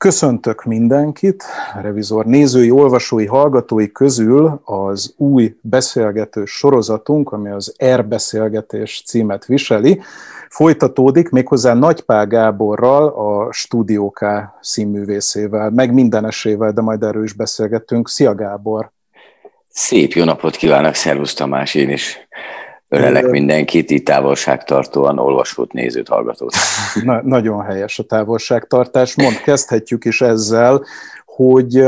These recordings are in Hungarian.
Köszöntök mindenkit, revizor nézői, olvasói, hallgatói közül az új beszélgető sorozatunk, ami az R beszélgetés címet viseli, folytatódik méghozzá Nagypál Gáborral, a Studio K színművészével, meg mindenesével, de majd erről is beszélgetünk. Szia Gábor! Szép jó napot kívánok, szervusz Tamás, én is Ölelek mindenkit, itt távolságtartóan olvasót, nézőt, hallgatót. Na, nagyon helyes a távolságtartás. Mond, kezdhetjük is ezzel, hogy...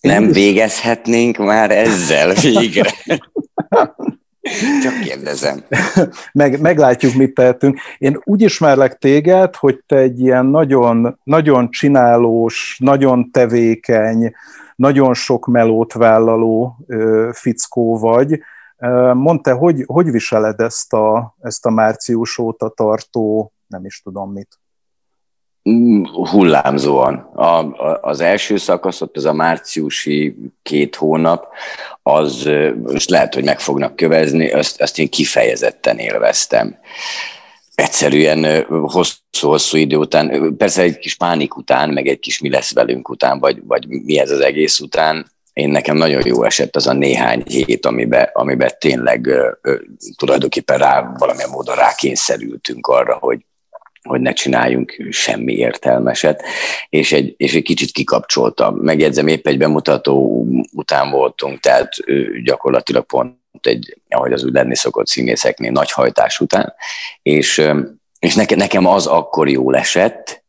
Nem is... végezhetnénk már ezzel végre. Csak kérdezem. Meg, meglátjuk, mit tehetünk. Én úgy ismerlek téged, hogy te egy ilyen nagyon, nagyon csinálós, nagyon tevékeny, nagyon sok melót vállaló ö, fickó vagy, Mondta, hogy, hogy viseled ezt a, ezt a március óta tartó, nem is tudom mit? Mm, hullámzóan. A, a, az első szakasz, ott az a márciusi két hónap, az most lehet, hogy meg fognak kövezni, azt, azt én kifejezetten élveztem. Egyszerűen hosszú-hosszú idő után, persze egy kis pánik után, meg egy kis mi lesz velünk után, vagy, vagy mi ez az egész után, én nekem nagyon jó esett az a néhány hét, amiben, amiben tényleg ö, ö, tulajdonképpen rá, valamilyen módon rákényszerültünk arra, hogy, hogy ne csináljunk semmi értelmeset, és egy, és egy kicsit kikapcsoltam. Megjegyzem, épp egy bemutató után voltunk, tehát gyakorlatilag pont egy, ahogy az úgy lenni szokott színészeknél, nagy hajtás után, és, és nekem, az akkor jó esett,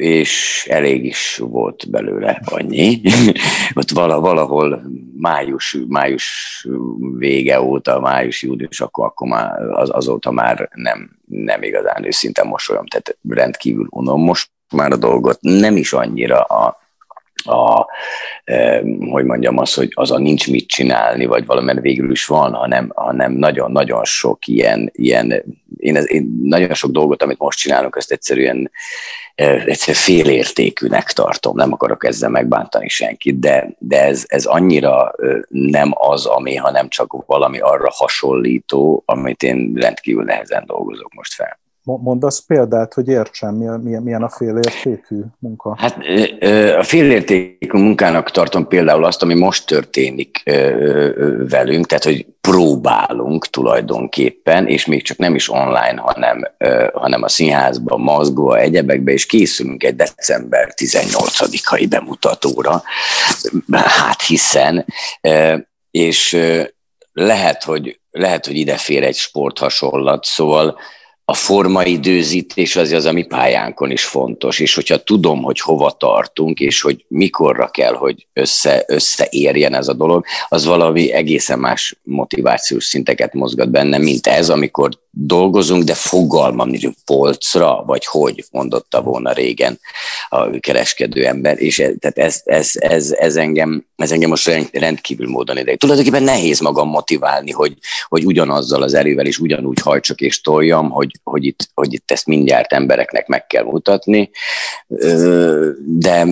és elég is volt belőle annyi. Ott valahol május, május vége óta, május, június, akkor, akkor már az, azóta már nem, nem igazán őszinte mosolyom, tehát rendkívül unom most már a dolgot, nem is annyira a, a, e, hogy mondjam azt, hogy az a nincs mit csinálni, vagy valamilyen végül is van, hanem, hanem nagyon-nagyon sok ilyen, ilyen én, ez, én nagyon sok dolgot, amit most csinálunk, ezt egyszerűen egyszer félértékűnek tartom, nem akarok ezzel megbántani senkit, de, de ez, ez annyira nem az, ami, hanem csak valami arra hasonlító, amit én rendkívül nehezen dolgozok most fel. Mondasz példát, hogy értsem, milyen, milyen a félértékű munka? Hát a félértékű munkának tartom például azt, ami most történik velünk, tehát hogy próbálunk tulajdonképpen, és még csak nem is online, hanem, hanem a színházban, mazgóa, egyebekbe, és készülünk egy december 18-ai bemutatóra, hát hiszen, és lehet, hogy, lehet, hogy ide fér egy sporthasonlat, szóval a formaidőzítés az az a mi pályánkon is fontos, és hogyha tudom, hogy hova tartunk, és hogy mikorra kell, hogy össze, összeérjen ez a dolog, az valami egészen más motivációs szinteket mozgat benne, mint ez, amikor dolgozunk, de fogalmam nincs polcra, vagy hogy, mondotta volna régen a kereskedő ember, és ez, tehát ez, ez, ez, ez, engem, ez engem most rendkívül módon ide. Tulajdonképpen nehéz magam motiválni, hogy, hogy ugyanazzal az erővel is ugyanúgy hajtsak és toljam, hogy, hogy, itt, hogy itt ezt mindjárt embereknek meg kell mutatni, de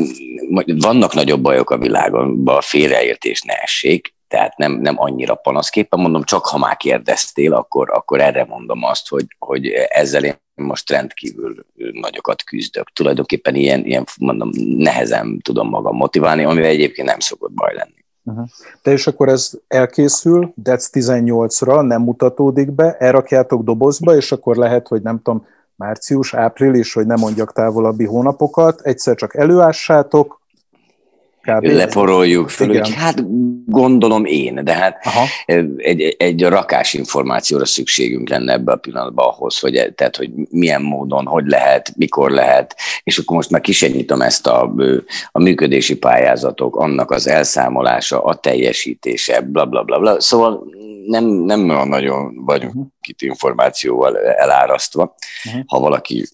vannak nagyobb bajok a világon, a félreértés ne essék, tehát nem, nem annyira panaszképpen mondom, csak ha már kérdeztél, akkor, akkor erre mondom azt, hogy, hogy ezzel én most rendkívül nagyokat küzdök. Tulajdonképpen ilyen, ilyen mondom, nehezen tudom magam motiválni, amivel egyébként nem szokott baj lenni. Uh-huh. De és akkor ez elkészül, DEC 18-ra nem mutatódik be, elrakjátok dobozba, és akkor lehet, hogy nem tudom, március, április, hogy nem mondjak távolabbi hónapokat, egyszer csak előássátok, kb. leporoljuk föl, hogy hát gondolom én, de hát egy, egy rakás információra szükségünk lenne ebbe a pillanatban ahhoz, hogy, tehát, hogy milyen módon, hogy lehet, mikor lehet, és akkor most már kisenyítom ezt a, a működési pályázatok, annak az elszámolása, a teljesítése, bla bla bla, bla. szóval nem, nem nagyon vagyunk uh-huh. itt információval elárasztva. Uh-huh. Ha valaki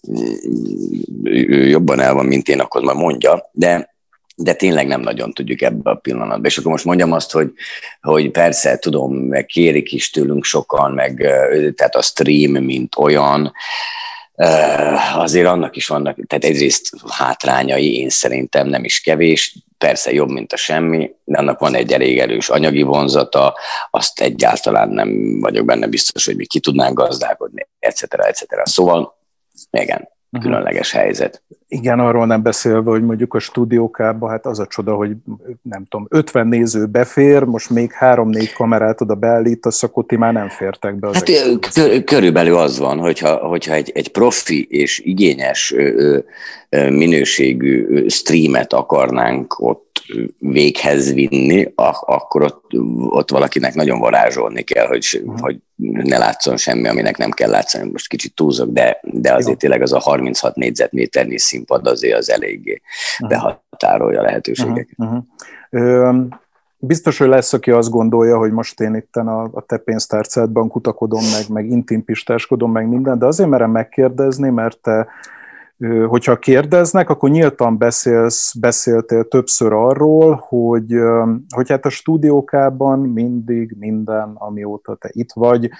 jobban el van, mint én, akkor már mondja, de de tényleg nem nagyon tudjuk ebbe a pillanatban. És akkor most mondjam azt, hogy, hogy persze tudom, meg kérik is tőlünk sokan, meg tehát a stream, mint olyan, azért annak is vannak, tehát egyrészt hátrányai, én szerintem nem is kevés, persze jobb, mint a semmi, de annak van egy elég erős anyagi vonzata, azt egyáltalán nem vagyok benne biztos, hogy mi ki tudnánk gazdálkodni, etc. etc. Szóval igen, különleges helyzet. Igen, arról nem beszélve, hogy mondjuk a stúdiókában, hát az a csoda, hogy nem tudom, 50 néző befér, most még 3-4 kamerát oda beállítasz, akkor ti már nem fértek be. Az hát kör, körülbelül az van, hogyha, hogyha egy, egy profi és igényes minőségű streamet akarnánk ott véghez vinni, akkor ott, ott valakinek nagyon varázsolni kell, hogy, uh-huh. hogy ne látszon semmi, aminek nem kell látszani. Most kicsit túlzok, de, de azért tényleg az a 36 négyzetméternyi színpad azért az eléggé behatárolja a lehetőségeket. Uh-huh. Uh-huh. Biztos, hogy lesz, aki azt gondolja, hogy most én itt a, a te pénztárcádban kutakodom meg, meg intimpistáskodom meg minden, de azért merem megkérdezni, mert te hogyha kérdeznek, akkor nyíltan beszélsz, beszéltél többször arról, hogy, hogy hát a stúdiókában mindig minden, amióta te itt vagy,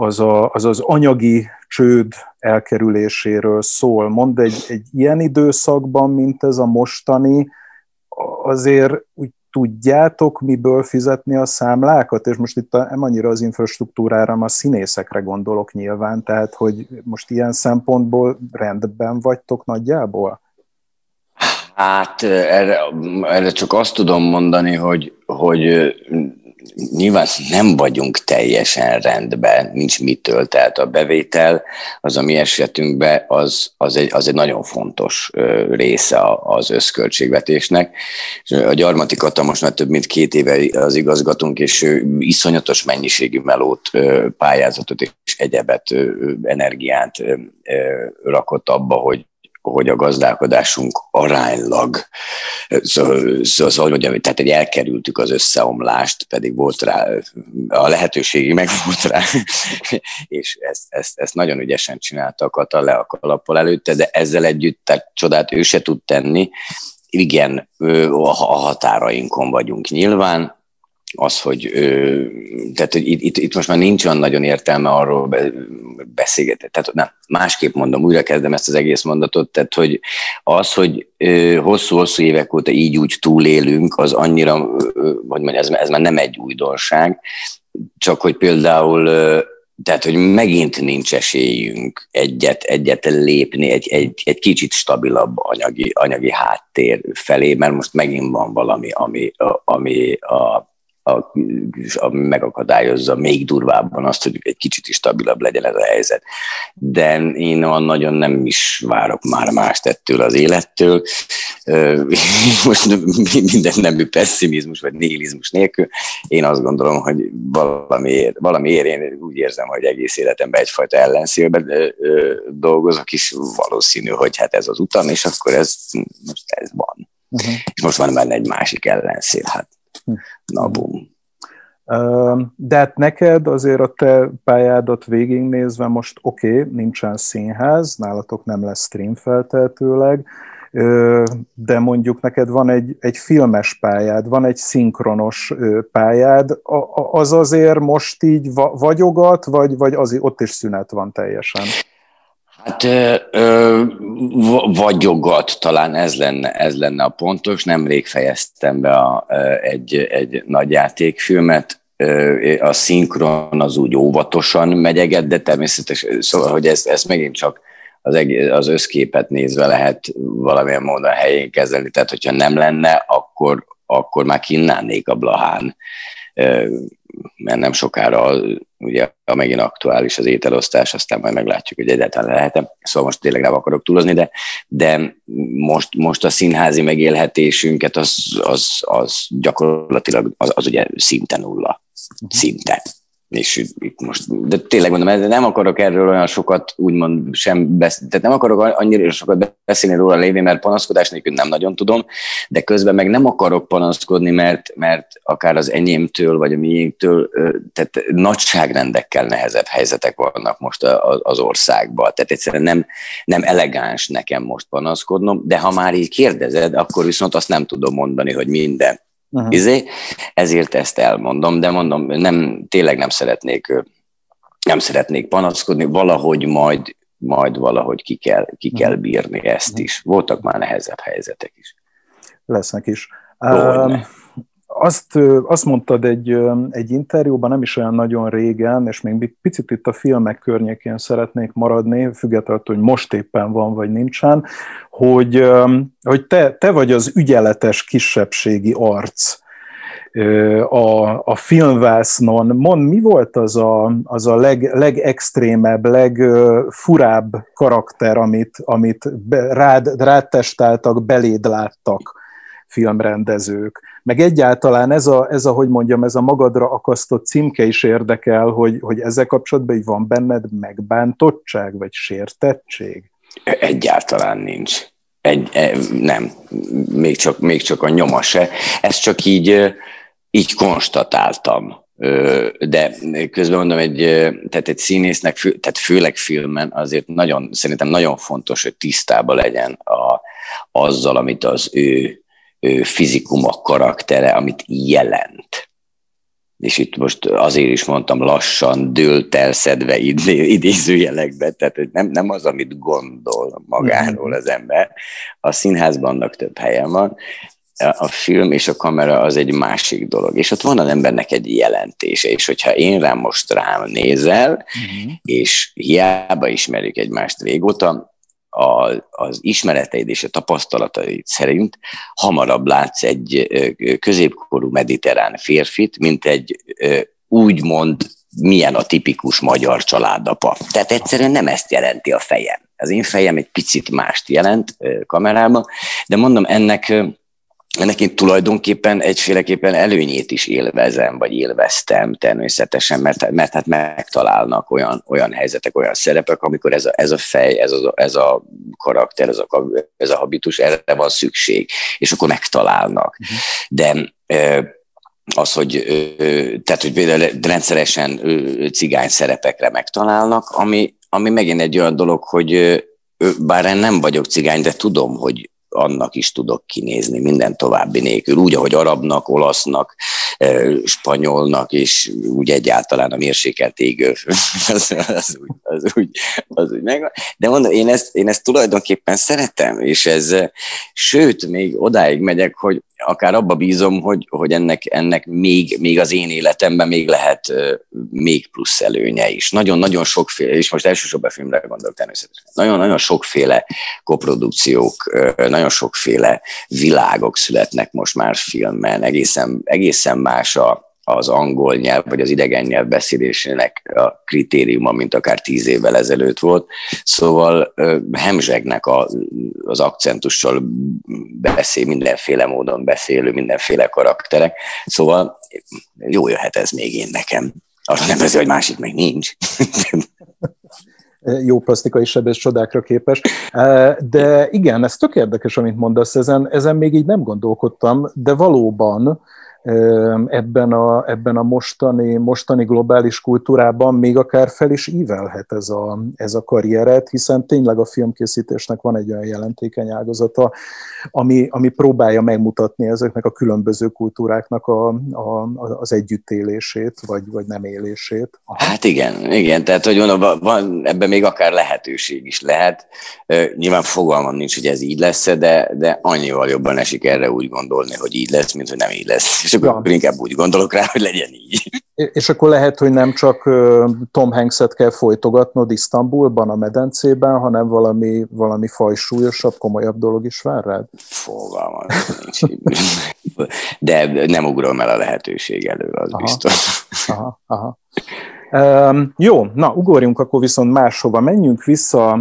az, a, az az anyagi csőd elkerüléséről szól. Mond egy, egy ilyen időszakban, mint ez a mostani, azért úgy tudjátok miből fizetni a számlákat, és most itt nem annyira az infrastruktúrára, hanem a színészekre gondolok nyilván, tehát hogy most ilyen szempontból rendben vagytok nagyjából? Hát erre, erre csak azt tudom mondani, hogy, hogy nyilván nem vagyunk teljesen rendben, nincs mitől, tehát a bevétel az a mi esetünkben az, az, egy, az egy nagyon fontos része az összköltségvetésnek. A gyarmati Kata most már több mint két éve az igazgatunk, és ő iszonyatos mennyiségű melót, pályázatot és egyebet, energiát rakott abba, hogy hogy a gazdálkodásunk aránylag, szóval, szóval mondjam, tehát egy elkerültük az összeomlást, pedig volt rá, a lehetőségi meg volt rá, és ezt, ezt, ezt nagyon ügyesen csinálta a Kata le a kalappal előtte, de ezzel együtt tehát csodát ő se tud tenni, igen, a határainkon vagyunk nyilván, az, hogy, tehát, hogy itt, itt, itt most már nincs olyan nagyon értelme arról beszélgetni. Tehát nem, másképp mondom, újra kezdem ezt az egész mondatot, tehát hogy az, hogy hosszú-hosszú évek óta így úgy túlélünk, az annyira, hogy mondjam, ez, ez már nem egy újdonság, csak hogy például tehát, hogy megint nincs esélyünk egyet, egyet lépni egy, egy, egy kicsit stabilabb anyagi, anyagi háttér felé, mert most megint van valami, ami, ami a, a, a, megakadályozza még durvábban azt, hogy egy kicsit is stabilabb legyen ez a helyzet. De én nagyon nem is várok már mást ettől az élettől. Most minden nemű pessimizmus vagy nihilizmus nélkül. Én azt gondolom, hogy valamiért, valamiért én úgy érzem, hogy egész életemben egyfajta ellenszélben dolgozok, is, valószínű, hogy hát ez az utam, és akkor ez, most ez van. Uh-huh. És most van benne egy másik ellenszél, hát Na, bum. De hát neked azért a te pályádat végignézve most oké, okay, nincsen színház, nálatok nem lesz stream feltehetőleg, de mondjuk neked van egy, egy filmes pályád, van egy szinkronos pályád, az azért most így vagyogat, vagy, vagy az, ott is szünet van teljesen? Hát ö, vagyogat, talán ez lenne, ez lenne a pontos. Nemrég fejeztem be a, egy, egy nagy játékfilmet, a szinkron az úgy óvatosan megyeget, de természetesen, szóval, hogy ez, ez megint csak az, egész, az összképet nézve lehet valamilyen módon helyén kezelni, tehát hogyha nem lenne, akkor, akkor már kinnálnék a Blahán mert nem sokára ugye a megint aktuális az ételosztás, aztán majd meglátjuk, hogy egyáltalán lehet Szóval most tényleg nem akarok túlozni, de, de most, most a színházi megélhetésünket az, az, az gyakorlatilag az, az ugye szinte nulla. Szinte és itt most, de tényleg mondom, nem akarok erről olyan sokat úgymond sem beszélni, tehát nem akarok annyira sokat beszélni róla lévén, mert panaszkodás nélkül nem nagyon tudom, de közben meg nem akarok panaszkodni, mert, mert akár az enyémtől, vagy a miénktől, tehát nagyságrendekkel nehezebb helyzetek vannak most az országban. Tehát egyszerűen nem, nem elegáns nekem most panaszkodnom, de ha már így kérdezed, akkor viszont azt nem tudom mondani, hogy minden Uh-huh. Izé, ezért ezt elmondom, de mondom, nem, tényleg nem szeretnék, nem szeretnék panaszkodni, valahogy majd, majd valahogy ki kell, ki kell bírni ezt is. Voltak már nehezebb helyzetek is. Lesznek is. Uh, azt, azt mondtad egy, egy interjúban, nem is olyan nagyon régen, és még picit itt a filmek környékén szeretnék maradni, függetlenül, hogy most éppen van vagy nincsen, hogy, hogy te, te vagy az ügyeletes kisebbségi arc a, a filmvásznon. Mond, mi volt az a, az a leg, legextrémebb, legfurább karakter, amit, amit rád, rád testáltak, beléd láttak filmrendezők? Meg egyáltalán ez a, ez a, hogy mondjam, ez a magadra akasztott címke is érdekel, hogy, hogy ezzel kapcsolatban így van benned megbántottság, vagy sértettség? Egyáltalán nincs. Egy, e, nem, még csak, még csak a nyoma se. Ezt csak így, így konstatáltam. De közben mondom, egy, tehát egy színésznek, tehát főleg filmen azért nagyon, szerintem nagyon fontos, hogy tisztában legyen a, azzal, amit az ő fizikuma karaktere, amit jelent. És itt most azért is mondtam lassan, dőlt elszedve idézőjelekbe, tehát hogy nem, nem az, amit gondol magáról az ember. A színházban annak több helyen van, a film és a kamera az egy másik dolog, és ott van az embernek egy jelentése, és hogyha én rám most rám nézel, uh-huh. és hiába ismerjük egymást régóta, a, az ismereteid és a tapasztalataid szerint hamarabb látsz egy középkorú mediterrán férfit, mint egy úgymond milyen a tipikus magyar családapa. Tehát egyszerűen nem ezt jelenti a fejem. Az én fejem egy picit mást jelent kamerában, de mondom, ennek ennek tulajdonképpen egyféleképpen előnyét is élvezem, vagy élveztem természetesen, mert, mert hát megtalálnak olyan, olyan helyzetek, olyan szerepek, amikor ez a, ez a fej, ez a, ez a karakter, ez a, ez a habitus, erre van szükség, és akkor megtalálnak. Uh-huh. De az, hogy, tehát, hogy rendszeresen cigány szerepekre megtalálnak, ami, ami megint egy olyan dolog, hogy bár én nem vagyok cigány, de tudom, hogy annak is tudok kinézni minden további nélkül, úgy, ahogy arabnak, olasznak, spanyolnak, és úgy egyáltalán a mérsékelt égő, az, az, úgy, az, úgy, az úgy megvan. De mondom, én ezt, én ezt tulajdonképpen szeretem, és ez, sőt, még odáig megyek, hogy akár abba bízom, hogy, hogy ennek, ennek még, még az én életemben még lehet még plusz előnye is. Nagyon-nagyon sokféle, és most elsősorban filmre gondolok természetesen, nagyon-nagyon sokféle koprodukciók, nagyon sokféle világok születnek most már filmben, egészen, egészen más a, az angol nyelv vagy az idegen nyelv beszélésének a kritériuma, mint akár tíz évvel ezelőtt volt. Szóval hemzsegnek a, az akcentussal beszél, mindenféle módon beszélő, mindenféle karakterek. Szóval jó jöhet ez még én nekem. Arra nem ez, hogy másik meg nincs. jó plastikai sebész csodákra képes. De igen, ez tök érdekes, amit mondasz, ezen, ezen még így nem gondolkodtam, de valóban ebben a, ebben a mostani, mostani globális kultúrában még akár fel is ívelhet ez a, ez a karrieret, hiszen tényleg a filmkészítésnek van egy olyan jelentékeny ágazata, ami, ami próbálja megmutatni ezeknek a különböző kultúráknak a, a, az együttélését, vagy, vagy nem élését. Hát igen, igen, tehát hogy mondom, van, ebben még akár lehetőség is lehet. Nyilván fogalmam nincs, hogy ez így lesz de, de annyival jobban esik erre úgy gondolni, hogy így lesz, mint hogy nem így lesz. És ja. inkább úgy gondolok rá, hogy legyen így. És akkor lehet, hogy nem csak Tom Hanks-et kell folytogatnod Isztambulban, a medencében, hanem valami, valami fajsúlyosabb, komolyabb dolog is vár rád? Fogalmam. De nem ugrom el a lehetőség elől, az aha, biztos. Aha, aha. Um, jó, na, ugorjunk akkor viszont máshova. Menjünk vissza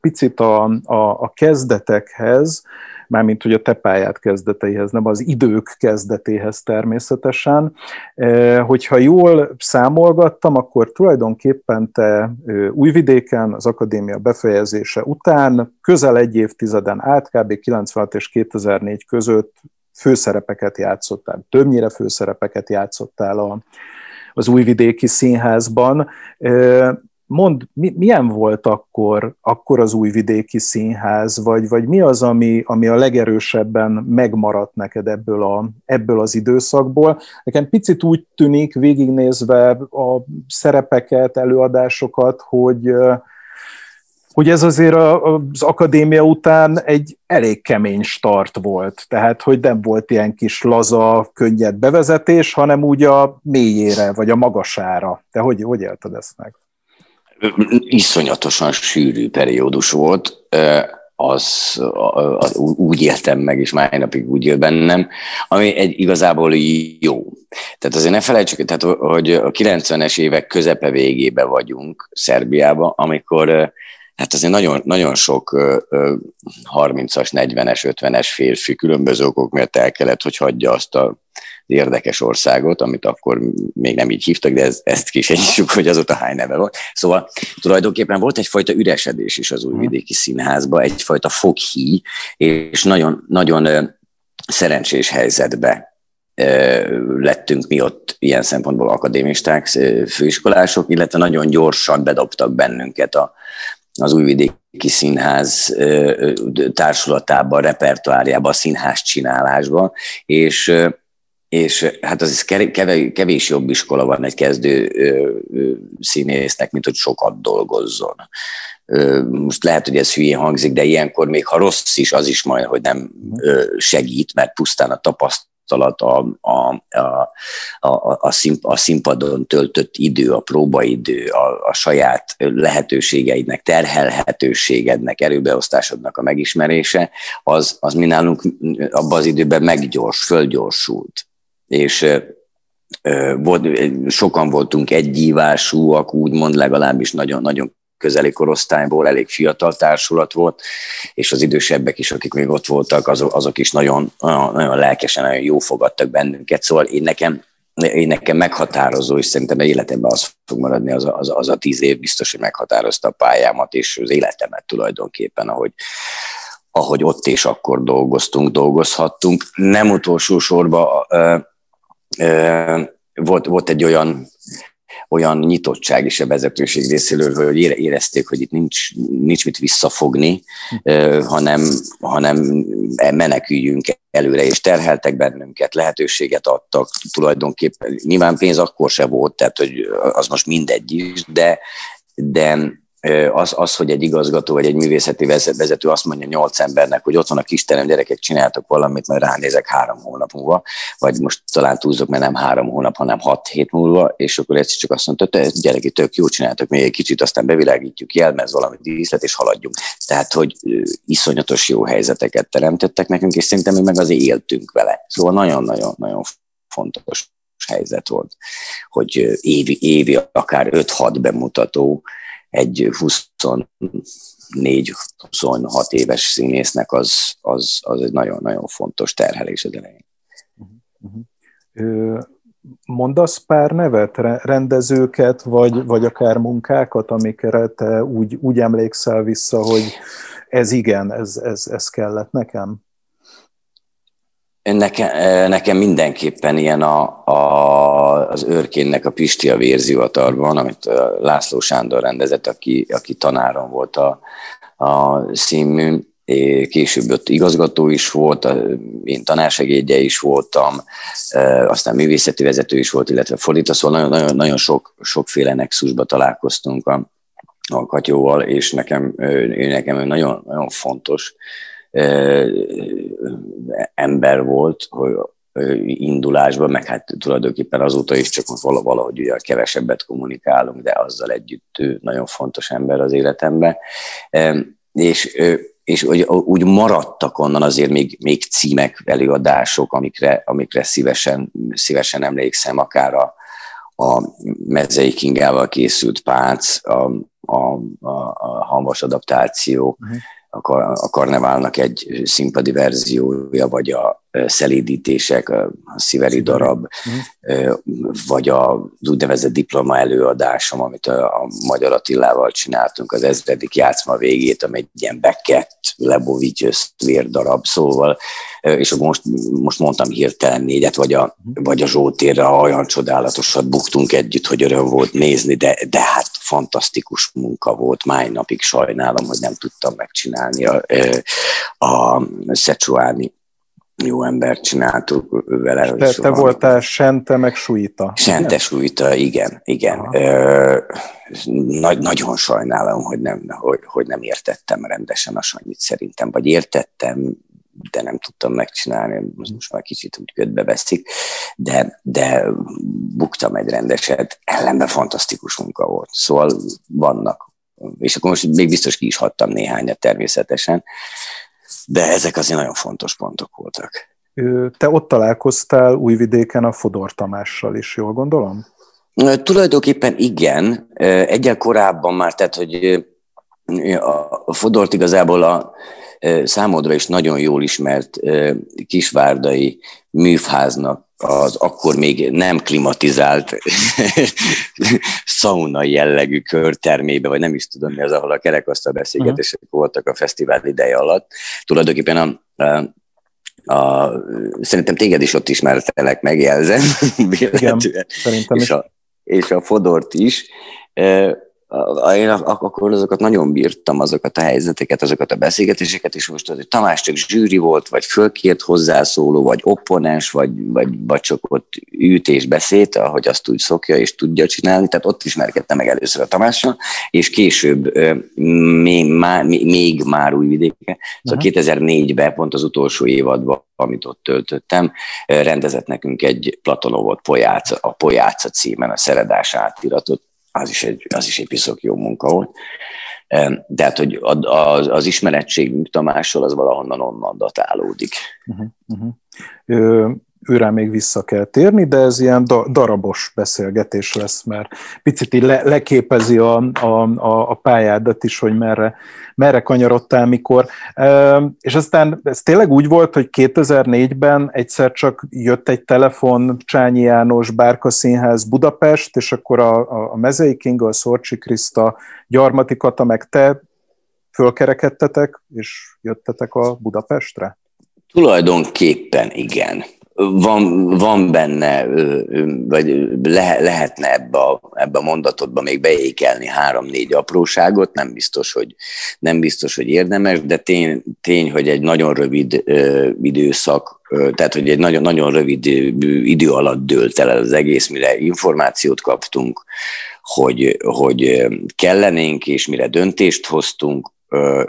picit a, a, a kezdetekhez mármint hogy a te pályát kezdeteihez, nem az idők kezdetéhez természetesen. E, hogyha jól számolgattam, akkor tulajdonképpen te Újvidéken, az akadémia befejezése után közel egy évtizeden át, kb. 96 és 2004 között főszerepeket játszottál, többnyire főszerepeket játszottál a, az újvidéki színházban. Mond, mi, milyen volt akkor, akkor az újvidéki színház, vagy, vagy mi az, ami, ami a legerősebben megmaradt neked ebből, a, ebből az időszakból? Nekem picit úgy tűnik, végignézve a szerepeket, előadásokat, hogy, hogy ez azért az akadémia után egy elég kemény start volt, tehát hogy nem volt ilyen kis laza, könnyed bevezetés, hanem úgy a mélyére, vagy a magasára. Te hogy, hogy élted ezt meg? Iszonyatosan sűrű periódus volt, az, az úgy éltem meg, és máj napig úgy él bennem, ami egy igazából jó. Tehát azért ne felejtsük, tehát, hogy a 90-es évek közepe végébe vagyunk Szerbiában, amikor hát azért nagyon, nagyon sok 30-as, 40-es, 50-es férfi különböző okok miatt el kellett, hogy hagyja azt a érdekes országot, amit akkor még nem így hívtak, de ez, ezt is egyesük, hogy azóta hány neve volt. Szóval tulajdonképpen volt egyfajta üresedés is az újvidéki színházba, egyfajta foghí, és nagyon, nagyon szerencsés helyzetbe lettünk mi ott ilyen szempontból akadémisták, főiskolások, illetve nagyon gyorsan bedobtak bennünket a, az újvidéki színház társulatába, repertoárjába, a színház csinálásba, és és hát az kevés jobb iskola van egy kezdő színésznek, mint hogy sokat dolgozzon. Most lehet, hogy ez hülyén hangzik, de ilyenkor még ha rossz is, az is majd, hogy nem segít, mert pusztán a tapasztalat a, a, a, a, a, a színpadon töltött idő, a próbaidő, a, a saját lehetőségeidnek, terhelhetőségednek, erőbeosztásodnak a megismerése, az, az mi nálunk abban az időben meggyors, fölgyorsult. És volt, sokan voltunk egyívásúak, úgymond legalábbis nagyon-nagyon közeli korosztályból, elég fiatal társulat volt, és az idősebbek is, akik még ott voltak, azok, azok is nagyon, nagyon, nagyon lelkesen, nagyon jó fogadtak bennünket. Szóval én nekem, én nekem meghatározó, és szerintem életemben az fog maradni, az a, az, az a tíz év biztos, hogy meghatározta a pályámat és az életemet tulajdonképpen, ahogy, ahogy ott és akkor dolgoztunk, dolgozhattunk. Nem utolsó sorban volt, volt egy olyan olyan nyitottság is a vezetőség részéről, hogy érezték, hogy itt nincs, nincs mit visszafogni, hanem, hanem meneküljünk előre, és terheltek bennünket, lehetőséget adtak tulajdonképpen. Nyilván pénz akkor se volt, tehát hogy az most mindegy is, de, de az, az, hogy egy igazgató vagy egy művészeti vezető azt mondja nyolc embernek, hogy ott van a kisterem, gyerekek, csináltok valamit, majd ránézek három hónap múlva, vagy most talán túlzok, mert nem három hónap, hanem hat hét múlva, és akkor egyszer csak azt mondta, hogy gyerekek, tök jó csináltok még egy kicsit, aztán bevilágítjuk, jelmez valami díszlet, és haladjunk. Tehát, hogy iszonyatos jó helyzeteket teremtettek nekünk, és szerintem mi meg azért éltünk vele. Szóval nagyon-nagyon-nagyon fontos helyzet volt, hogy évi, évi akár 5-6 bemutató, egy 24-26 éves színésznek az, az, az egy nagyon-nagyon fontos terhelés az elején. Mondasz pár nevet, rendezőket, vagy, vagy akár munkákat, amikre te úgy, úgy emlékszel vissza, hogy ez igen, ez, ez, ez kellett nekem? Nekem, nekem mindenképpen ilyen a, a, az őrkénnek a Pistia vérzivatarban, amit László Sándor rendezett, aki, aki tanárom volt a, a színmű, később ott igazgató is volt, én tanársegédje is voltam, aztán művészeti vezető is volt, illetve fordítva, szóval nagyon, nagyon, nagyon sok, sokféle nexusba találkoztunk a, a Katyóval, és nekem, ő nekem nagyon, nagyon fontos, ember volt, hogy indulásban, meg hát tulajdonképpen azóta is csak valahogy ugye kevesebbet kommunikálunk, de azzal együtt nagyon fontos ember az életemben. És, és úgy, úgy maradtak onnan azért még, még címek, előadások, amikre, amikre szívesen, szívesen emlékszem, akár a, a Mezei Kingával készült Pác, a, a, a, a hangos adaptáció, uh-huh a karneválnak egy színpadi verziója, vagy a szelídítések, a sziveri darab, uh-huh. vagy a úgynevezett diploma előadásom, amit a Magyar Attilával csináltunk, az ezredik játszma végét, ami egy ilyen Beckett, Lebovics vérdarab, szóval, és most, most mondtam hirtelen négyet, vagy a, uh-huh. vagy a Zsótérre olyan csodálatosat buktunk együtt, hogy öröm volt nézni, de, de hát fantasztikus munka volt, máj napig sajnálom, hogy nem tudtam megcsinálni a, a, a Szecsuáni jó embert csináltuk vele. Te, te voltál Sente meg Suita. Sente Suita, igen, igen. Ö, nagy, nagyon sajnálom, hogy nem, hogy, hogy nem értettem rendesen a Sanyit szerintem, vagy értettem, de nem tudtam megcsinálni, most már kicsit úgy ködbe veszik, de, de buktam egy rendeset, ellenben fantasztikus munka volt. Szóval vannak, és akkor most még biztos ki is hattam néhányat természetesen, de ezek azért nagyon fontos pontok voltak. Te ott találkoztál Újvidéken a Fodor Tamással is, jól gondolom? Tulajdonképpen igen, egyel korábban már, tehát hogy a Fodort igazából a számodra is nagyon jól ismert kisvárdai műfháznak az akkor még nem klimatizált szauna jellegű körtermébe, vagy nem is tudom mi az, ahol a kerekasztal beszélgetések uh-huh. voltak a fesztivál ideje alatt. Tulajdonképpen a, a a, szerintem téged is ott ismertelek, megjelzem, Igen, szerintem és, a, és a Fodort is én akkor azokat nagyon bírtam, azokat a helyzeteket, azokat a beszélgetéseket, és most hogy Tamás csak zsűri volt, vagy fölkért hozzászóló, vagy opponens, vagy, vagy, vagy csak ott ült és beszélt, ahogy azt úgy szokja és tudja csinálni, tehát ott ismerkedtem meg először a Tamással, és később még már, még már új vidéke, szóval uh-huh. 2004-ben, pont az utolsó évadban, amit ott töltöttem, rendezett nekünk egy Platonovot Pojáca, a Pojáca címen a Szeredás átiratot, az is egy, az is egy piszok jó munka volt. De hát, hogy az, az ismerettségünk Tamással az valahonnan onnan datálódik. Uh-huh, uh-huh őrá még vissza kell térni, de ez ilyen darabos beszélgetés lesz, mert picit így le, leképezi a, a, a, pályádat is, hogy merre, merre kanyarodtál, mikor. És aztán ez tényleg úgy volt, hogy 2004-ben egyszer csak jött egy telefon Csányi János Bárka Színház Budapest, és akkor a, a, a Mezei King, a Szorcsi Kriszta, Gyarmati Kata, meg te fölkerekedtetek, és jöttetek a Budapestre? Tulajdonképpen igen van, van benne, vagy le, lehetne ebbe a, ebbe a mondatodba még beékelni három-négy apróságot, nem biztos, hogy, nem biztos, hogy érdemes, de tény, tény hogy egy nagyon rövid időszak, tehát hogy egy nagyon, nagyon rövid idő alatt dőlt el az egész, mire információt kaptunk, hogy, hogy kellenénk, és mire döntést hoztunk,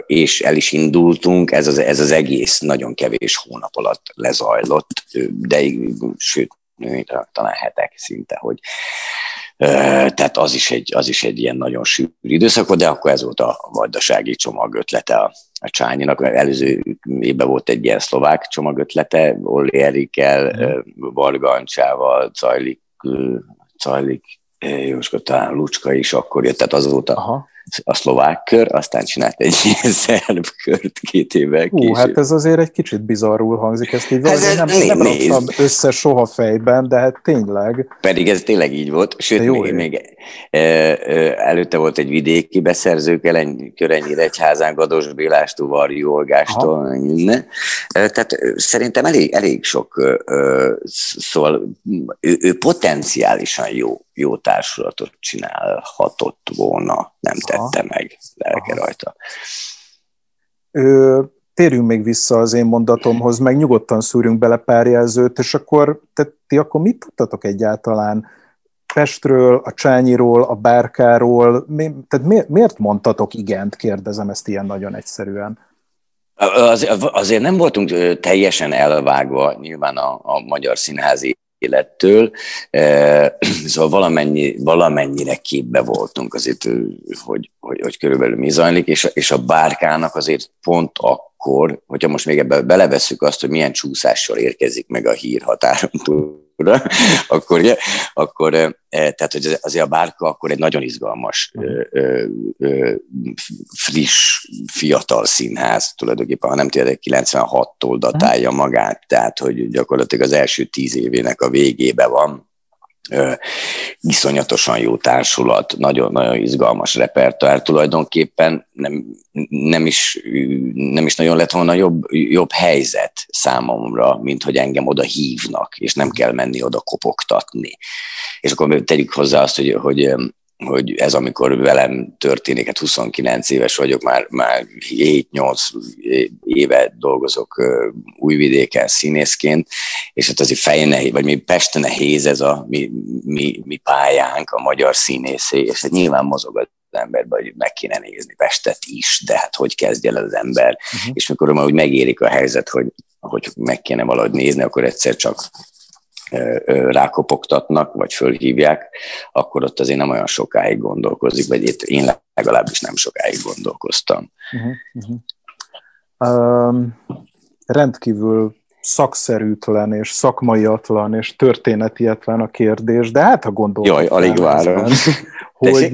és el is indultunk, ez az, ez az egész nagyon kevés hónap alatt lezajlott, de sőt, talán hetek szinte, hogy tehát az is egy, az is egy ilyen nagyon sűrű időszak de akkor ez volt a vajdasági csomag ötlete a, a Csányinak. Előző évben volt egy ilyen szlovák csomag ötlete, Olli Erikkel, mm. Varga Ancsával, Cajlik, Cajlik Jóska, talán Lucska is akkor jött, tehát az volt a, Aha a szlovák kör, aztán csinált egy ilyen szerb kört két évvel később. Hú, hát ez azért egy kicsit bizarrul hangzik, ezt így hát ez nem, né, nem raktam össze soha fejben, de hát tényleg. Pedig ez tényleg így volt, sőt, jó még, még e, e, előtte volt egy vidéki beszerző, Körenyi Egyházán, Gados Bélástól, Varjú Olgástól, minden. E, tehát szerintem elég, elég sok, szóval ő, ő potenciálisan jó jó társulatot csinálhatott volna, nem Aha. tette meg, lelke Aha. rajta. Ö, térjünk még vissza az én mondatomhoz, meg nyugodtan szúrjunk bele pár jelzőt, és akkor te, ti akkor mit tudtatok egyáltalán Pestről, a Csányiról, a Bárkáról, mi, tehát miért, miért mondtatok igent, kérdezem ezt ilyen nagyon egyszerűen. Az, azért nem voltunk teljesen elvágva nyilván a, a magyar színházi élettől, szóval valamennyi, valamennyire képbe voltunk azért, hogy, hogy, hogy körülbelül mi zajlik, és, és a bárkának azért pont akkor, hogyha most még ebbe belevesszük azt, hogy milyen csúszással érkezik meg a hír határon túl, akkor, ugye, akkor tehát hogy azért a bárka akkor egy nagyon izgalmas, friss, fiatal színház tulajdonképpen, ha nem tényleg 96-tól datálja magát, tehát hogy gyakorlatilag az első tíz évének a végébe van, iszonyatosan jó társulat, nagyon-nagyon izgalmas repertoár tulajdonképpen nem, nem, is, nem is nagyon lett volna jobb, jobb helyzet számomra, mint hogy engem oda hívnak, és nem kell menni oda kopogtatni. És akkor tegyük hozzá azt, hogy, hogy hogy ez amikor velem történik, hát 29 éves vagyok, már, már 7-8 éve dolgozok újvidéken színészként, és hát azért fején nehéz, vagy mi Pesten nehéz ez a mi, mi, mi pályánk, a magyar színészé, és hát nyilván mozog az emberben, hogy meg kéne nézni Pestet is, de hát hogy kezdje el az ember, uh-huh. és mikor már úgy megérik a helyzet, hogy, hogy meg kéne valahogy nézni, akkor egyszer csak rákopogtatnak, vagy fölhívják, akkor ott azért nem olyan sokáig gondolkozik, vagy itt én legalábbis nem sokáig gondolkoztam. Uh-huh, uh-huh. Um, rendkívül szakszerűtlen és szakmaiatlan és történetietlen a kérdés, de hát ha gondolkodtál... Jaj, alig várom. hogy,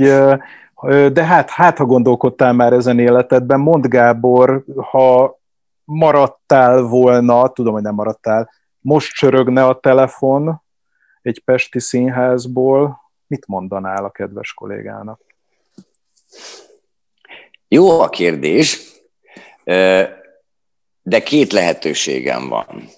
de hát, hát ha gondolkodtál már ezen életedben, mond Gábor, ha maradtál volna, tudom, hogy nem maradtál, most csörögne a telefon egy pesti színházból, mit mondanál a kedves kollégának? Jó a kérdés, de két lehetőségem van.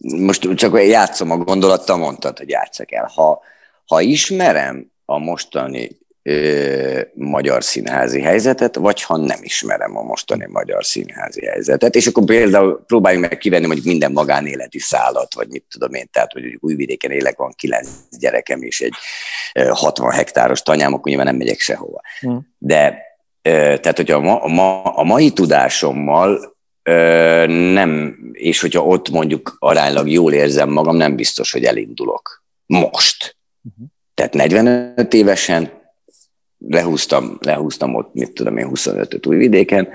Most csak játszom a gondolattal, mondtad, hogy játszak el. Ha, ha ismerem a mostani ö, magyar színházi helyzetet, vagy ha nem ismerem a mostani magyar színházi helyzetet, és akkor például próbáljunk meg kivenni mondjuk minden magánéleti szállat, vagy mit tudom én, tehát hogy újvidéken élek, van kilenc gyerekem és egy 60 hektáros tanyám, akkor nyilván nem megyek sehova. Hmm. De tehát, hogyha a, ma, a, ma, a mai tudásommal nem, és hogyha ott mondjuk aránylag jól érzem magam, nem biztos, hogy elindulok. Most. Uh-huh. Tehát 45 évesen lehúztam, lehúztam ott, mit tudom én, 25-öt újvidéken,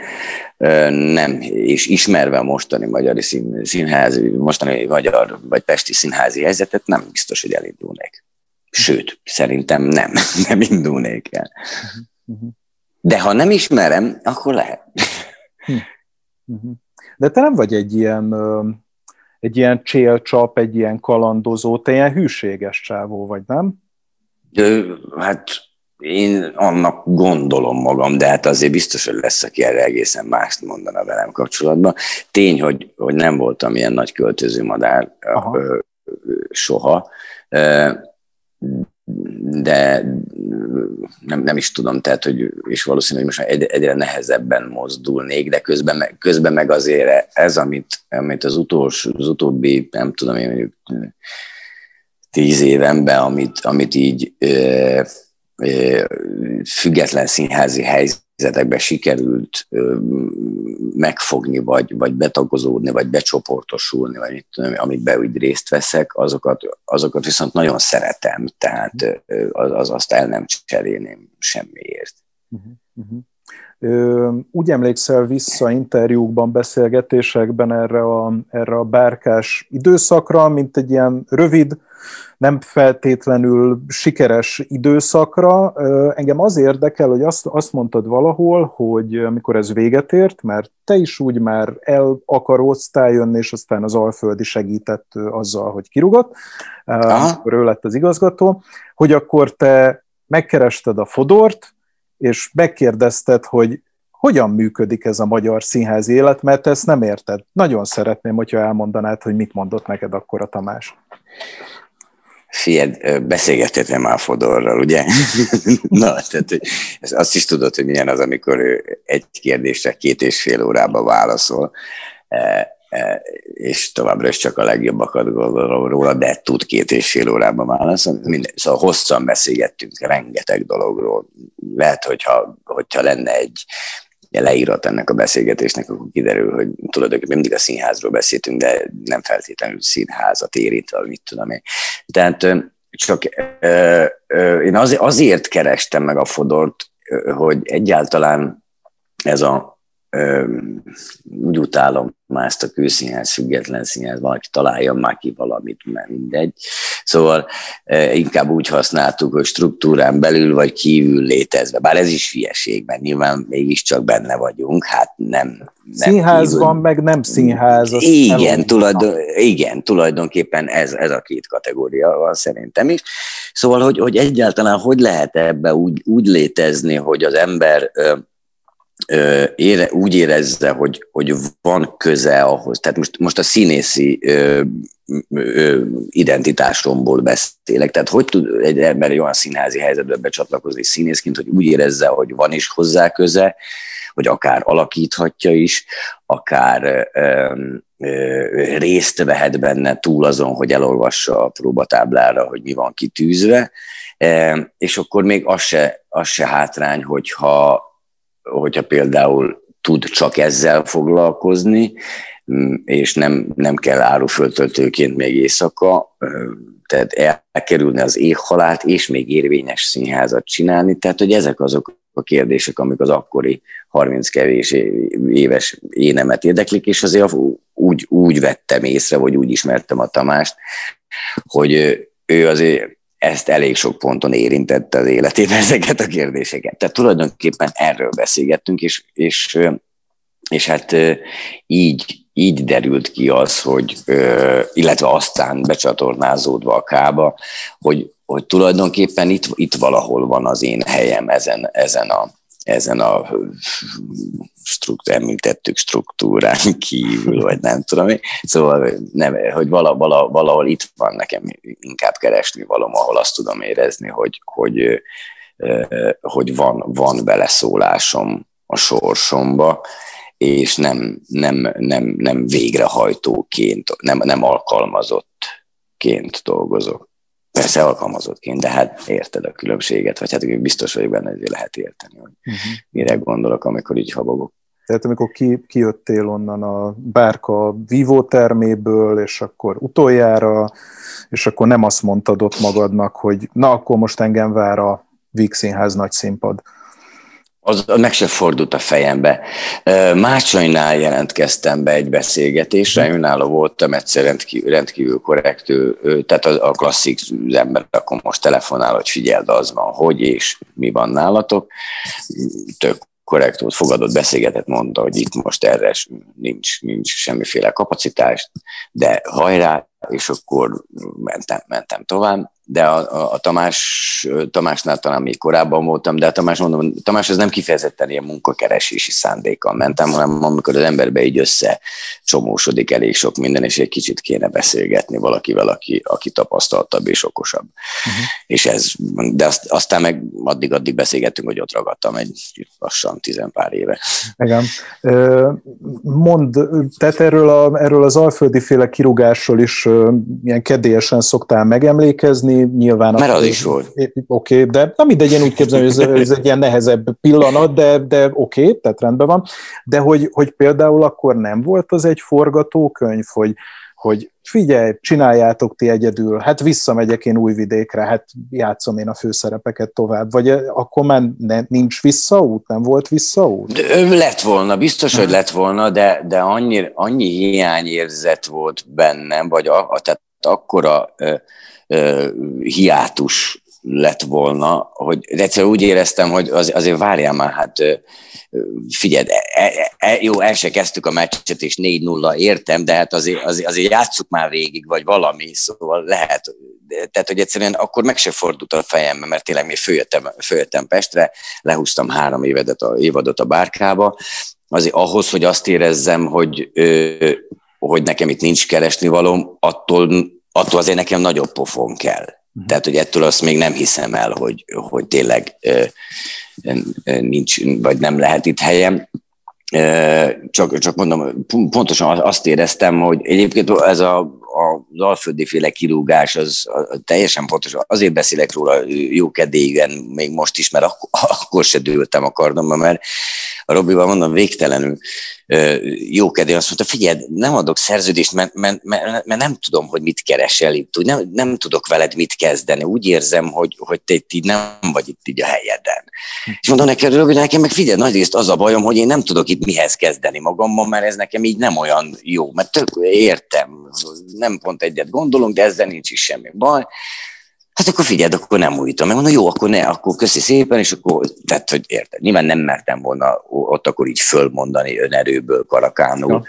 nem, és ismerve a mostani magyar szín, színházi, mostani magyar vagy pesti színházi helyzetet, nem biztos, hogy elindulnék. Sőt, szerintem nem, nem indulnék el. De ha nem ismerem, akkor lehet. De te nem vagy egy ilyen, egy ilyen csélcsap, egy ilyen kalandozó, te ilyen hűséges csávó vagy, nem? Hát én annak gondolom magam, de hát azért biztos, hogy lesz, aki erre egészen mást mondana velem kapcsolatban. Tény, hogy, hogy nem voltam ilyen nagy költöző madár soha, de nem, nem is tudom, tehát, hogy, és valószínűleg most egy, egyre nehezebben mozdulnék, de közben, meg, közben meg azért ez, amit, amit az, utolsó, az utóbbi, nem tudom én mondjuk tíz évemben, amit, amit így független színházi helyzetekben sikerült megfogni, vagy, vagy betagozódni, vagy becsoportosulni, vagy mit tudom, úgy részt veszek, azokat, azokat viszont nagyon szeretem, tehát az, az azt el nem cserélném semmiért. Uh-huh, uh-huh. Úgy emlékszel vissza interjúkban, beszélgetésekben erre a, erre a bárkás időszakra, mint egy ilyen rövid, nem feltétlenül sikeres időszakra. Engem az érdekel, hogy azt, azt mondtad valahol, hogy amikor ez véget ért, mert te is úgy már el akaróztál jönni, és aztán az Alföldi segített azzal, hogy kirugott, akkor ő lett az igazgató, hogy akkor te megkerested a Fodort, és megkérdezted, hogy hogyan működik ez a magyar színházi élet, mert ezt nem érted. Nagyon szeretném, hogyha elmondanád, hogy mit mondott neked akkor a Tamás. Fied, beszélgettél már Fodorral, ugye? Na, tehát azt is tudod, hogy milyen az, amikor ő egy kérdésre két és fél órába válaszol, e, e, és továbbra is csak a legjobbakat gondolom róla, de tud két és fél órában válaszolni. Minden, szóval hosszan beszélgettünk rengeteg dologról. Lehet, hogyha, hogyha lenne egy leírat ennek a beszélgetésnek, akkor kiderül, hogy tulajdonképpen mindig a színházról beszéltünk, de nem feltétlenül színházat érintve, mit tudom én. Tehát csak én azért kerestem meg a Fodort, hogy egyáltalán ez a úgy utálom már ezt a kőszínház, független színház, valaki találjon már ki valamit, mert mindegy. Szóval inkább úgy használtuk, hogy struktúrán belül vagy kívül létezve. Bár ez is hülyeség, mert nyilván mégiscsak benne vagyunk, hát nem... nem színház kívül. van, meg nem színház. Igen, tulajdon, igen, tulajdonképpen ez, ez a két kategória van szerintem is. Szóval, hogy, hogy egyáltalán hogy lehet ebbe úgy, úgy létezni, hogy az ember ére, úgy érezze, hogy, hogy van köze ahhoz. Tehát most, most a színészi ö, ö, identitásomból beszélek. Tehát hogy tud egy ember egy olyan színházi helyzetbe becsatlakozni színészként, hogy úgy érezze, hogy van is hozzá köze, hogy akár alakíthatja is, akár ö, ö, részt vehet benne túl azon, hogy elolvassa a próbatáblára, hogy mi van kitűzve, e, és akkor még az se, az se hátrány, hogyha hogyha például tud csak ezzel foglalkozni, mm, és nem, nem kell áruföltöltőként még éjszaka, tehát elkerülni az éghalált, és még érvényes színházat csinálni, tehát hogy ezek azok a kérdések, amik az akkori 30 kevés éves énemet érdeklik, és azért úgy, úgy vettem észre, vagy úgy ismertem a Tamást, hogy ő azért ezt elég sok ponton érintette az életében ezeket a kérdéseket. Tehát tulajdonképpen erről beszélgettünk, és, és, és hát így, így derült ki az, hogy, illetve aztán becsatornázódva a kába, hogy, hogy tulajdonképpen itt, itt valahol van az én helyem ezen, ezen a, ezen a strukt, említettük struktúrán kívül, vagy nem tudom én. Szóval, nem, hogy vala, vala, valahol itt van nekem inkább keresni valom, ahol azt tudom érezni, hogy, hogy, hogy van, van beleszólásom a sorsomba, és nem, nem, nem, nem végrehajtóként, nem, nem alkalmazottként dolgozok. Persze alkalmazottként, de hát érted a különbséget, vagy hát biztos vagyok benne, hogy lehet érteni, hogy uh-huh. mire gondolok, amikor így habogok. Tehát amikor ki, kijöttél onnan a bárka vívó terméből, és akkor utoljára, és akkor nem azt mondtad ott magadnak, hogy na, akkor most engem vár a Víg Színház nagy színpad az meg se fordult a fejembe. Mácsainál jelentkeztem be egy beszélgetésre, önálló voltam egyszer rendkívül, rendkívül korrekt, tehát a, a klasszik az ember akkor most telefonál, hogy figyeld, az van, hogy és mi van nálatok. Tök korrekt volt, fogadott, beszélgetett, mondta, hogy itt most erre nincs, nincs semmiféle kapacitás, de hajrá, és akkor mentem, mentem tovább de a, a, a Tamás, Tamásnál talán még korábban voltam, de a Tamás, mondom, Tamás az nem kifejezetten ilyen munkakeresési szándékkal mentem, hanem amikor az emberbe így össze csomósodik elég sok minden, és egy kicsit kéne beszélgetni valakivel, aki, aki tapasztaltabb és okosabb. Uh-huh. És ez, de azt, aztán meg addig-addig beszélgettünk, hogy ott ragadtam egy lassan tizenpár éve. Igen. Mond, tehát erről, a, erről az alföldi féle kirúgásról is ilyen kedélyesen szoktál megemlékezni, nyilván... Mert az is volt. Oké, okay, de na mindegy, én úgy képzelem, hogy ez, ez egy ilyen nehezebb pillanat, de, de oké, okay, tehát rendben van. De hogy, hogy például akkor nem volt az egy forgatókönyv, hogy, hogy figyelj, csináljátok ti egyedül, hát visszamegyek én újvidékre, hát játszom én a főszerepeket tovább, vagy akkor már ne, nincs visszaút, nem volt visszaút? De, lett volna, biztos, hogy lett volna, de, de annyi, annyi hiányérzet volt bennem, vagy a, a, tehát akkora ö, hiátus lett volna, hogy egyszer úgy éreztem, hogy az, azért várjál már, hát figyeld, e, e, e, jó, el se kezdtük a meccset, és 4-0, értem, de hát azért, azért, azért játsszuk már végig, vagy valami, szóval lehet, tehát, hogy egyszerűen akkor meg se fordult a fejembe, mert tényleg még följöttem, följöttem Pestre, lehúztam három évedet a, évadot a bárkába, azért ahhoz, hogy azt érezzem, hogy, hogy nekem itt nincs keresni valóm, attól attól azért nekem nagyobb pofon kell. Uh-huh. Tehát, hogy ettől azt még nem hiszem el, hogy, hogy tényleg ö, nincs, vagy nem lehet itt helyem. Csak, csak mondom, pontosan azt éreztem, hogy egyébként ez a az alföldi féle kirúgás az, az teljesen pontos. Azért beszélek róla jó kedélyen még most is, mert akkor, akkor se dőltem a kardomba, mert a Robival mondom végtelenül jó kedély azt mondta, figyelj, nem adok szerződést, mert, mert, mert, mert nem tudom, hogy mit keresel itt, úgy nem, nem tudok veled mit kezdeni. Úgy érzem, hogy, hogy te itt így nem vagy itt így a helyeden. És mondom neki, Robi, nekem meg figyelj, nagyrészt az a bajom, hogy én nem tudok itt mihez kezdeni magamban, mert ez nekem így nem olyan jó, mert tök értem, nem pont egyet gondolunk, de ezzel nincs is semmi baj. Hát akkor figyeld, akkor nem újítom. Meg mondom, jó, akkor ne, akkor köszi szépen, és akkor, tehát, hogy érted, nyilván nem mertem volna ott akkor így fölmondani önerőből karakánul,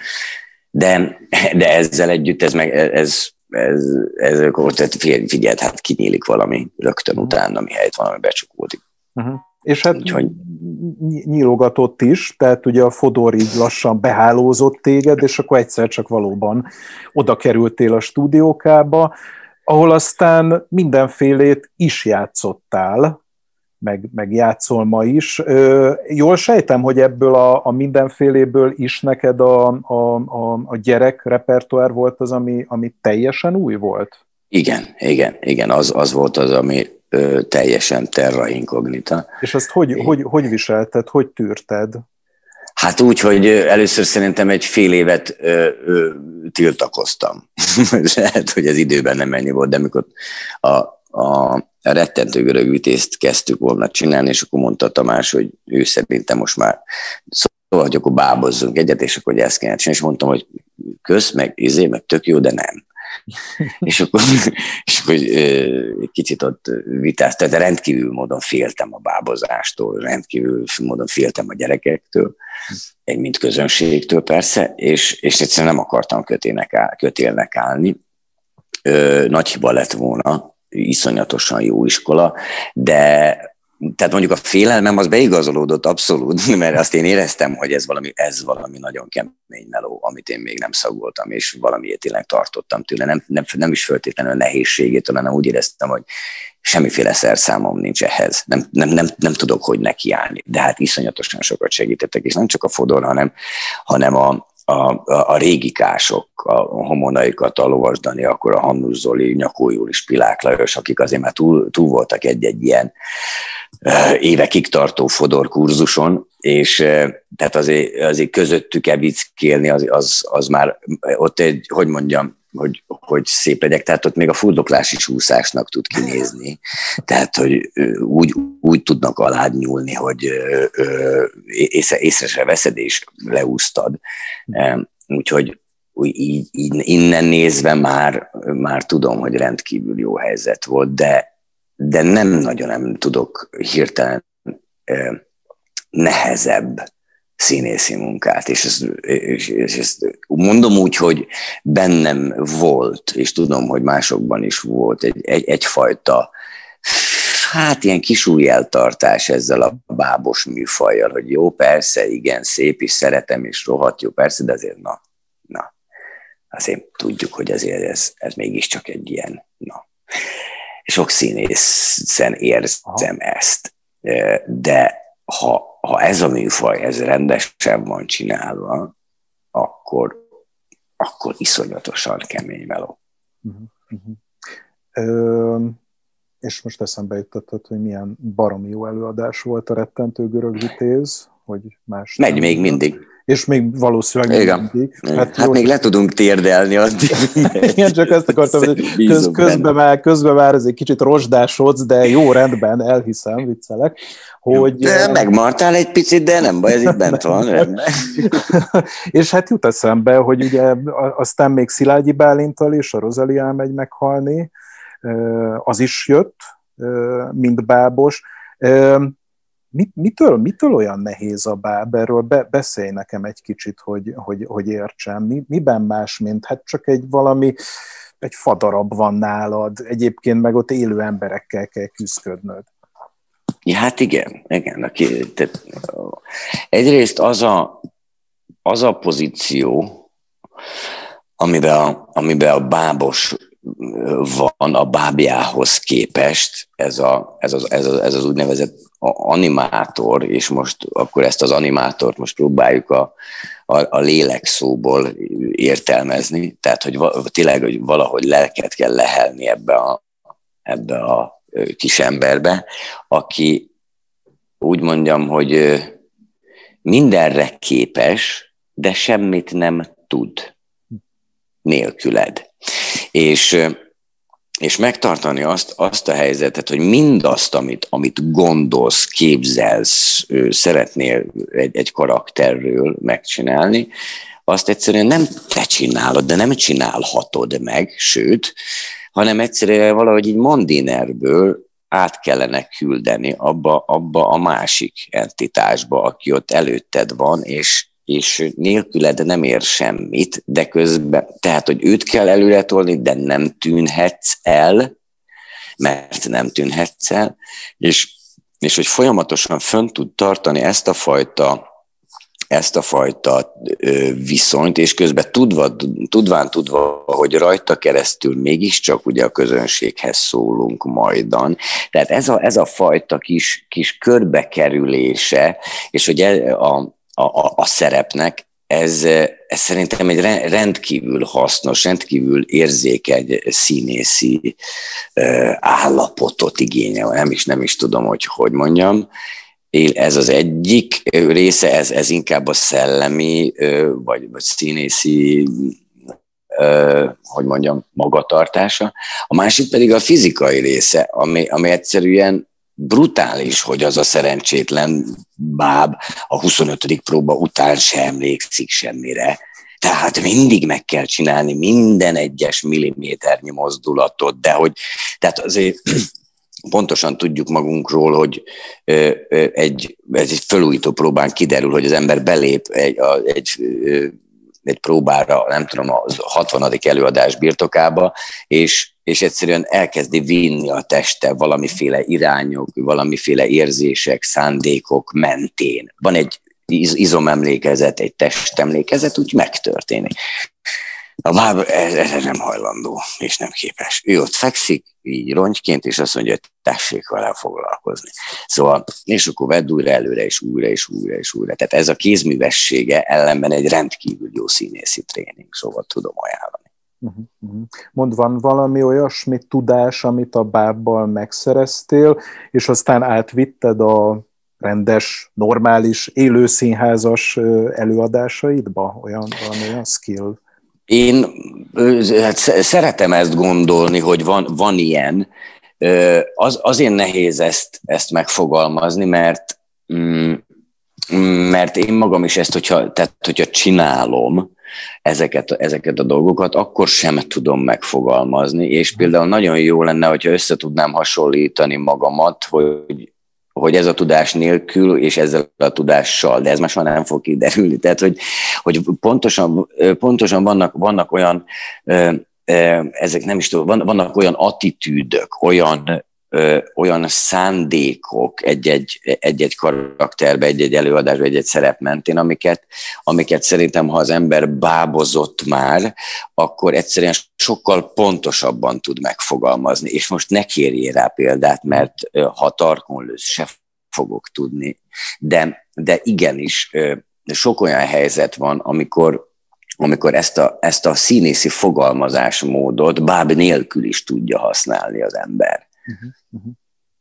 de, de ezzel együtt ez meg, ez, ez, ez, ez tehát figyeld, hát kinyílik valami rögtön utána, ami helyett valami becsukultik. Uh-huh. És hát Úgyhogy... nyílogatott is, tehát ugye a Fodor így lassan behálózott téged, és akkor egyszer csak valóban oda kerültél a stúdiókába, ahol aztán mindenfélét is játszottál, meg, meg játszol ma is. Jól sejtem, hogy ebből a, a mindenféléből is neked a, a, a, a gyerek repertoár volt az, ami, ami teljesen új volt? Igen, igen, igen, az, az volt az, ami ö, teljesen terra incognita. És azt hogy, Én... hogy, hogy viselted, hogy tűrted? Hát úgy, hogy először szerintem egy fél évet ö, ö, tiltakoztam. Lehet, hogy ez időben nem ennyi volt, de amikor a, a rettentő görög vitézt kezdtük volna csinálni, és akkor mondta Tamás, hogy ő szerintem most már szóval, hogy akkor bábozzunk egyet, és akkor hogy ezt kéne csinálni, és mondtam, hogy kösz, meg izé, meg tök jó, de nem. És akkor, és akkor egy kicsit ott vitáztam, de rendkívül módon féltem a bábozástól, rendkívül módon féltem a gyerekektől, egy mint közönségtől persze, és, és egyszerűen nem akartam kötélnek, áll, kötélnek állni. Nagy hiba lett volna, iszonyatosan jó iskola, de tehát mondjuk a félelmem az beigazolódott abszolút, mert azt én éreztem, hogy ez valami, ez valami nagyon kemény meló, amit én még nem szagoltam, és valamiért tényleg tartottam tőle. Nem, nem, nem is föltétlenül a nehézségétől, hanem úgy éreztem, hogy semmiféle szerszámom nincs ehhez. Nem, nem, nem, nem tudok, hogy nekiállni. De hát iszonyatosan sokat segítettek, és nem csak a Fodor, hanem, hanem a, a, a, a régikások, a homonaikat, a akkor a Hannus Zoli, Nyakó Júlis, Pilák Lajos, akik azért már túl, túl voltak egy-egy ilyen évekig tartó Fodor kurzuson, és tehát azért, azért közöttük evickélni, az, az, az már ott egy, hogy mondjam, hogy, hogy szép legyek, tehát ott még a fuldoklás is úszásnak tud kinézni, tehát hogy úgy, úgy tudnak alád nyúlni, hogy észre, észre se veszed, és leúsztad. Úgyhogy így, így, innen nézve már, már tudom, hogy rendkívül jó helyzet volt, de, de nem nagyon nem tudok hirtelen nehezebb színészi munkát, és ezt, és, és ezt mondom úgy, hogy bennem volt, és tudom, hogy másokban is volt egy, egy, egyfajta hát ilyen kisújjeltartás ezzel a bábos műfajjal, hogy jó, persze, igen, szép is, szeretem, és rohadt jó, persze, de azért na, na, azért tudjuk, hogy azért ez, ez mégiscsak egy ilyen, na. Sok színészen érzem Aha. ezt, de ha ha ez a műfaj, ez rendesen van csinálva, akkor, akkor iszonyatosan kemény meló. Uh-huh. Uh-huh. Ö, és most eszembe jutottad, hogy milyen baromi jó előadás volt a rettentő görög vitéz, hogy más... Megy még mindig és még valószínűleg Igen. mindig. Hát, hát még le tudunk térdelni addig. Igen, csak ezt akartam, hogy köz, közben, már, közben már ez egy kicsit rozsdásodsz, de jó rendben, elhiszem, viccelek. Hogy, de megmartál egy picit, de nem baj, ez itt bent van. és hát jut eszembe, hogy ugye aztán még Szilágyi Bálintal és a Rozali megy meghalni, az is jött, mint bábos mit, mitől, mitől olyan nehéz a báb? Erről be, beszélj nekem egy kicsit, hogy, hogy, hogy értsem. Mi, miben más, mint hát csak egy valami, egy fadarab van nálad, egyébként meg ott élő emberekkel kell küzdködnöd. Ja, hát igen, igen. Aki, tehát, egyrészt az a, az a pozíció, amiben a, amiben a bábos van a bábjához képest, ez, a, ez, az, ez, az, ez az úgynevezett animátor, és most akkor ezt az animátort most próbáljuk a, a, a lélek szóból értelmezni, tehát hogy tényleg hogy valahogy lelket kell lehelni ebbe a, ebbe a kis emberbe, aki úgy mondjam, hogy mindenre képes, de semmit nem tud nélküled. És és megtartani azt, azt a helyzetet, hogy mindazt, amit, amit gondolsz, képzelsz, szeretnél egy, egy karakterről megcsinálni, azt egyszerűen nem te csinálod, de nem csinálhatod meg, sőt, hanem egyszerűen valahogy így mandinerből át kellene küldeni abba, abba a másik entitásba, aki ott előtted van, és, és nélküled nem ér semmit, de közben, tehát, hogy őt kell előre tolni, de nem tűnhetsz el, mert nem tűnhetsz el, és és hogy folyamatosan fönn tud tartani ezt a fajta ezt a fajta viszonyt, és közben tudva, tudván tudva, hogy rajta keresztül mégiscsak ugye a közönséghez szólunk majdan. Tehát ez a, ez a fajta kis, kis körbekerülése, és hogy e, a, a, a szerepnek, ez, ez szerintem egy rendkívül hasznos, rendkívül érzékeny színészi állapotot igényel. Nem is, nem is tudom, hogy hogy mondjam ez az egyik része, ez, ez inkább a szellemi, vagy, vagy színészi, hogy mondjam, magatartása. A másik pedig a fizikai része, ami, ami egyszerűen brutális, hogy az a szerencsétlen báb a 25. próba után sem emlékszik semmire. Tehát mindig meg kell csinálni minden egyes milliméternyi mozdulatot, de hogy, tehát azért pontosan tudjuk magunkról, hogy egy, ez egy felújító próbán kiderül, hogy az ember belép egy, egy, egy próbára, nem tudom, a 60. előadás birtokába, és, és egyszerűen elkezdi vinni a teste valamiféle irányok, valamiféle érzések, szándékok mentén. Van egy izomemlékezet, egy testemlékezet, úgy megtörténik. A báb erre nem hajlandó, és nem képes. Ő ott fekszik, így rongyként, és azt mondja, hogy tessék vele foglalkozni. Szóval, és akkor vedd újra előre, és újra, és újra, és újra. Tehát ez a kézművessége ellenben egy rendkívül jó színészi tréning, szóval tudom ajánlani. Uh-huh, uh-huh. Mond, van valami olyasmi tudás, amit a bábbal megszereztél, és aztán átvitted a rendes, normális, élőszínházas előadásaidba? Olyan, valami olyan skill? Én hát szeretem ezt gondolni, hogy van, van ilyen. Az, azért nehéz ezt, ezt megfogalmazni, mert, mm, mert én magam is ezt, hogyha, tehát, hogyha csinálom, ezeket, ezeket a dolgokat, akkor sem tudom megfogalmazni, és például nagyon jó lenne, hogyha össze tudnám hasonlítani magamat, hogy hogy ez a tudás nélkül, és ezzel a tudással, de ez már nem fog kiderülni. Tehát, hogy, hogy pontosan, pontosan vannak, vannak olyan, ezek nem is tudom, vannak olyan attitűdök, olyan ö, olyan szándékok egy-egy, egy-egy karakterbe, egy-egy előadásba, egy-egy szerep mentén, amiket, amiket szerintem, ha az ember bábozott már, akkor egyszerűen sokkal pontosabban tud megfogalmazni. És most ne kérjél rá példát, mert ha tarkon lősz, se fogok tudni. De, de igenis, sok olyan helyzet van, amikor amikor ezt a, ezt a színészi fogalmazásmódot báb nélkül is tudja használni az ember. Uh-huh, uh-huh.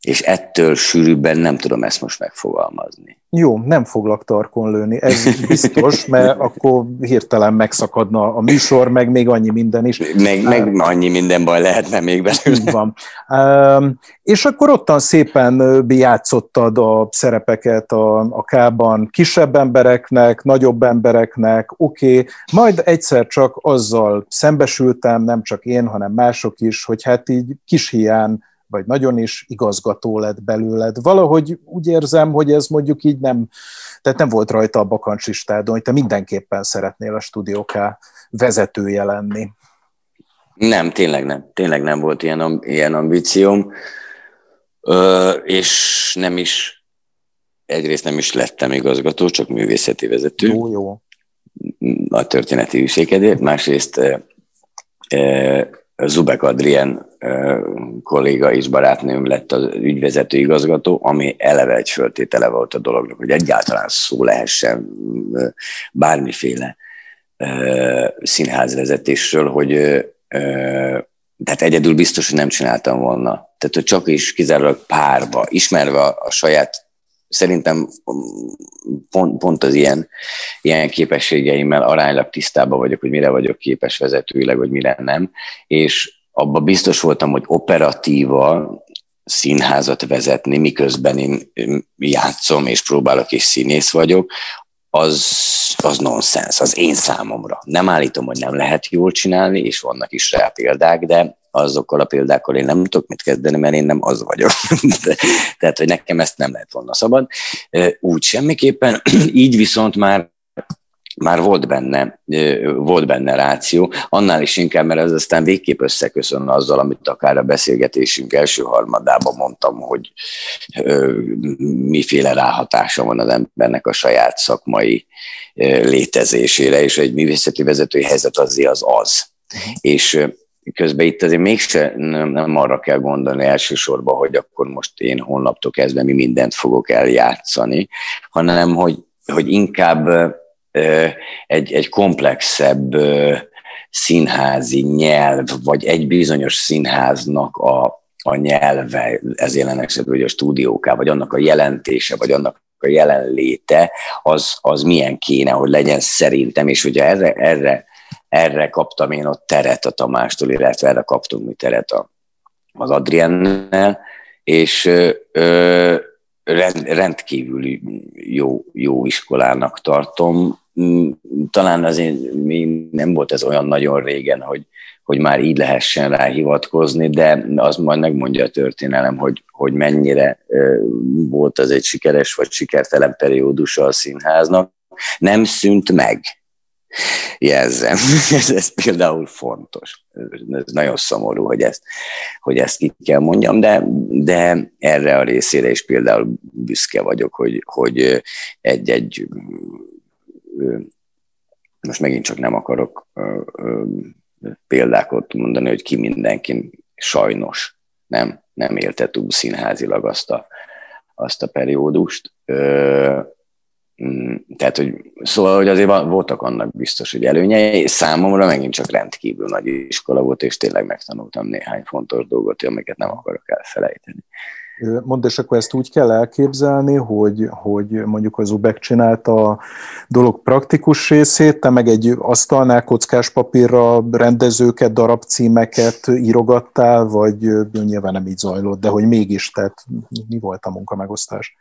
És ettől sűrűbben nem tudom ezt most megfogalmazni. Jó, nem foglak tarkon lőni, ez biztos, mert akkor hirtelen megszakadna a műsor, meg még annyi minden is. Meg, meg uh, annyi minden baj lehetne még belőle. van. Uh, és akkor ottan szépen játszottad a szerepeket a, a kában kisebb embereknek, nagyobb embereknek, oké, okay. majd egyszer csak azzal szembesültem, nem csak én, hanem mások is, hogy hát így kis hián vagy nagyon is igazgató lett belőled. Valahogy úgy érzem, hogy ez mondjuk így nem, tehát nem volt rajta a bakancsistádon, hogy te mindenképpen szeretnél a Studio K vezetője lenni. Nem, tényleg nem. Tényleg nem volt ilyen, ilyen ambícióm. Ö, és nem is, egyrészt nem is lettem igazgató, csak művészeti vezető. Jó, jó. A történeti hűségedért. Másrészt e, Zubek Adrien kolléga is barátnőm lett az ügyvezető igazgató, ami eleve egy föltétele volt a dolognak, hogy egyáltalán szó lehessen bármiféle színházvezetésről, hogy tehát egyedül biztos, hogy nem csináltam volna. Tehát, hogy csak is kizárólag párba, ismerve a, saját szerintem pont, pont az ilyen, ilyen képességeimmel aránylag tisztában vagyok, hogy mire vagyok képes vezetőileg, hogy mire nem, és abban biztos voltam, hogy operatíva színházat vezetni, miközben én játszom és próbálok és színész vagyok, az, az nonsens, az én számomra. Nem állítom, hogy nem lehet jól csinálni, és vannak is rá példák, de azokkal a példákkal én nem tudok mit kezdeni, mert én nem az vagyok. Tehát, hogy nekem ezt nem lehet volna szabad. Úgy semmiképpen. Így viszont már már volt benne, volt benne ráció, annál is inkább, mert ez aztán végképp összeköszön azzal, amit akár a beszélgetésünk első harmadában mondtam, hogy miféle ráhatása van az embernek a saját szakmai létezésére, és egy művészeti vezetői helyzet azért az az. És közben itt azért mégse nem, nem arra kell gondolni elsősorban, hogy akkor most én holnaptól kezdve mi mindent fogok eljátszani, hanem hogy, hogy inkább egy, egy komplexebb színházi nyelv, vagy egy bizonyos színháznak a, a nyelve, ez jelen esetben, hogy a stúdióká, vagy annak a jelentése, vagy annak a jelenléte, az, az milyen kéne, hogy legyen szerintem, és ugye erre, erre, erre kaptam én ott teret a Tamástól, illetve erre kaptunk mi teret a, az Adriennel, és ö, rend, rendkívül jó, jó iskolának tartom. Mm, talán azért még nem volt ez olyan nagyon régen, hogy, hogy már így lehessen rá hivatkozni, de az majd megmondja a történelem, hogy, hogy mennyire volt az egy sikeres vagy sikertelen periódusa a színháznak. Nem szűnt meg jelzem. ez, ez például fontos. Ez nagyon szomorú, hogy ezt, hogy ezt ki kell mondjam, de, de erre a részére is például büszke vagyok, hogy, hogy egy-egy most megint csak nem akarok példákat mondani, hogy ki mindenki sajnos nem, nem élte túl színházilag azt a, azt a periódust. Mm, tehát, hogy szóval, hogy azért voltak annak biztos, hogy előnyei. Számomra megint csak rendkívül nagy iskola volt, és tényleg megtanultam néhány fontos dolgot, amiket nem akarok elfelejteni. Mondd, és akkor ezt úgy kell elképzelni, hogy, hogy mondjuk az UBEK csinálta a dolog praktikus részét, te meg egy asztalnál kockás papírra rendezőket, darabcímeket írogattál, vagy nyilván nem így zajlott, de hogy mégis, tehát mi volt a munkamegosztás?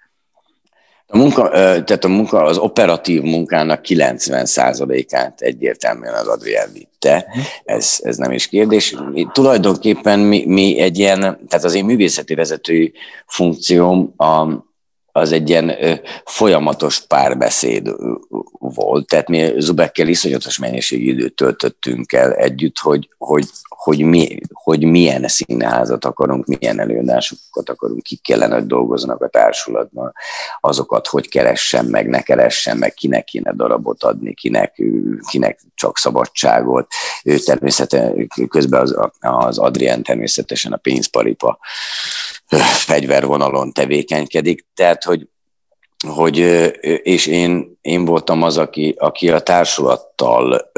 A munka, tehát a munka, az operatív munkának 90%-át egyértelműen az Adrián vitte, mhm. ez, ez nem is kérdés. Mi, tulajdonképpen mi, mi egy ilyen, tehát az én művészeti vezetői funkcióm a, az egy ilyen folyamatos párbeszéd volt, tehát mi Zubekkel iszonyatos mennyiségű időt töltöttünk el együtt, hogy, hogy, hogy, mi, hogy milyen színházat akarunk, milyen előadásokat akarunk, kik kellene, hogy dolgoznak a társulatban, azokat hogy keressen meg, ne keressen meg, kinek kéne darabot adni, kinek, kinek csak szabadságot. Ő természetesen, közben az, az Adrien természetesen a pénzparipa fegyvervonalon tevékenykedik, tehát hogy hogy, és én, én voltam az, aki, aki a társulattal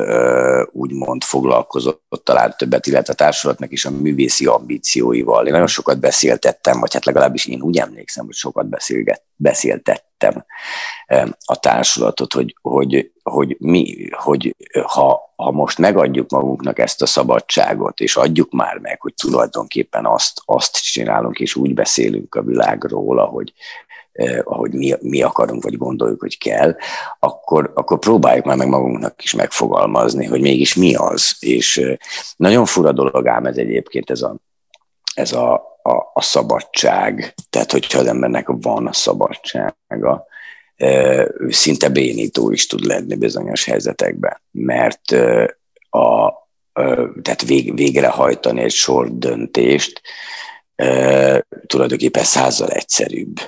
úgymond foglalkozott talán többet, illetve a társulatnak is a művészi ambícióival. Én nagyon sokat beszéltettem, vagy hát legalábbis én úgy emlékszem, hogy sokat beszélget, beszéltettem a társulatot, hogy, hogy, hogy, mi, hogy ha, ha most megadjuk magunknak ezt a szabadságot, és adjuk már meg, hogy tulajdonképpen azt, azt csinálunk, és úgy beszélünk a világról, ahogy, eh, ahogy mi, mi akarunk, vagy gondoljuk, hogy kell, akkor, akkor próbáljuk már meg magunknak is megfogalmazni, hogy mégis mi az. És eh, nagyon fura dolog ám ez egyébként ez a, ez a, a, a szabadság. Tehát, hogyha az embernek van a szabadsága, szinte bénító is tud lenni bizonyos helyzetekben, mert a, tehát vég, végrehajtani egy sor döntést tulajdonképpen százzal egyszerűbb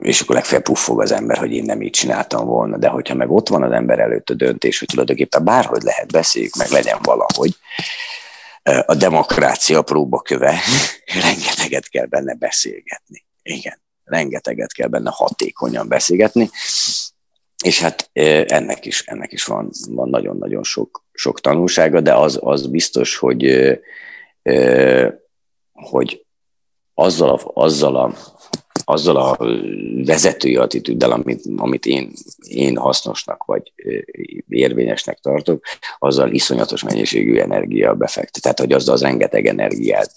és akkor legfeljebb puffog az ember, hogy én nem így csináltam volna, de hogyha meg ott van az ember előtt a döntés, hogy tulajdonképpen bárhogy lehet beszéljük, meg legyen valahogy, a demokrácia próbaköve, rengeteget kell benne beszélgetni. Igen, rengeteget kell benne hatékonyan beszélgetni, és hát ennek is, ennek is van, van nagyon-nagyon sok, sok tanulsága, de az, az biztos, hogy, hogy azzal a, azzal a azzal a vezetői attitűddel, amit, amit én, én hasznosnak vagy érvényesnek tartok, azzal iszonyatos mennyiségű energia befektet. Tehát, hogy azzal az rengeteg energiát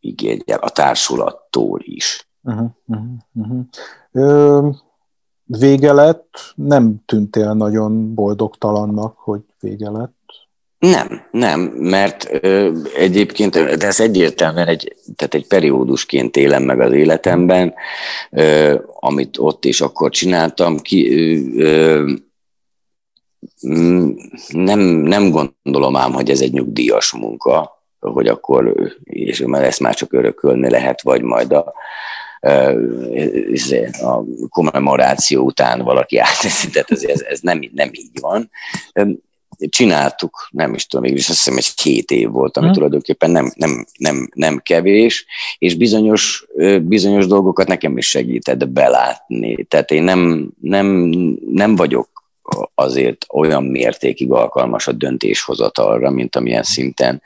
igényel a társulattól is. Uh-huh, uh-huh, uh-huh. Ö, vége lett, nem tűntél nagyon boldogtalannak, hogy vége lett? Nem, nem, mert ö, egyébként de ez egyértelműen egy, tehát egy periódusként élem meg az életemben, ö, amit ott és akkor csináltam. Ki, ö, mm, nem, nem gondolom ám, hogy ez egy nyugdíjas munka, hogy akkor, és ezt már csak örökölni lehet, vagy majd a, a kommemoráció után valaki átteszi, tehát ez, ez nem, nem így van. Csináltuk, nem is tudom, mégis azt hiszem, hogy két év volt, ami hmm. tulajdonképpen nem, nem, nem, nem kevés, és bizonyos, bizonyos dolgokat nekem is segített belátni. Tehát én nem, nem, nem vagyok azért olyan mértékig alkalmas a döntéshozatalra, mint amilyen szinten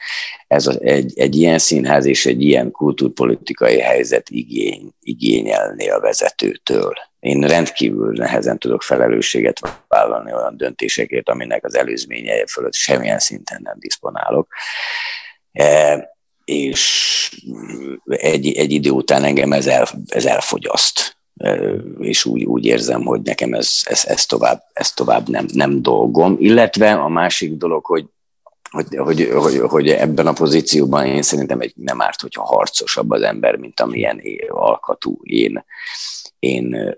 ez a, egy, egy ilyen színház és egy ilyen kultúrpolitikai helyzet igény, igényelni a vezetőtől. Én rendkívül nehezen tudok felelősséget vállalni olyan döntésekért, aminek az előzménye fölött semmilyen szinten nem diszponálok. E, és egy, egy idő után engem ez, el, ez elfogyaszt és úgy, úgy érzem, hogy nekem ez, ez, ez tovább, ez tovább nem, nem dolgom. Illetve a másik dolog, hogy hogy, hogy, hogy, hogy ebben a pozícióban én szerintem egy nem árt, hogyha harcosabb az ember, mint amilyen alkatú én, én,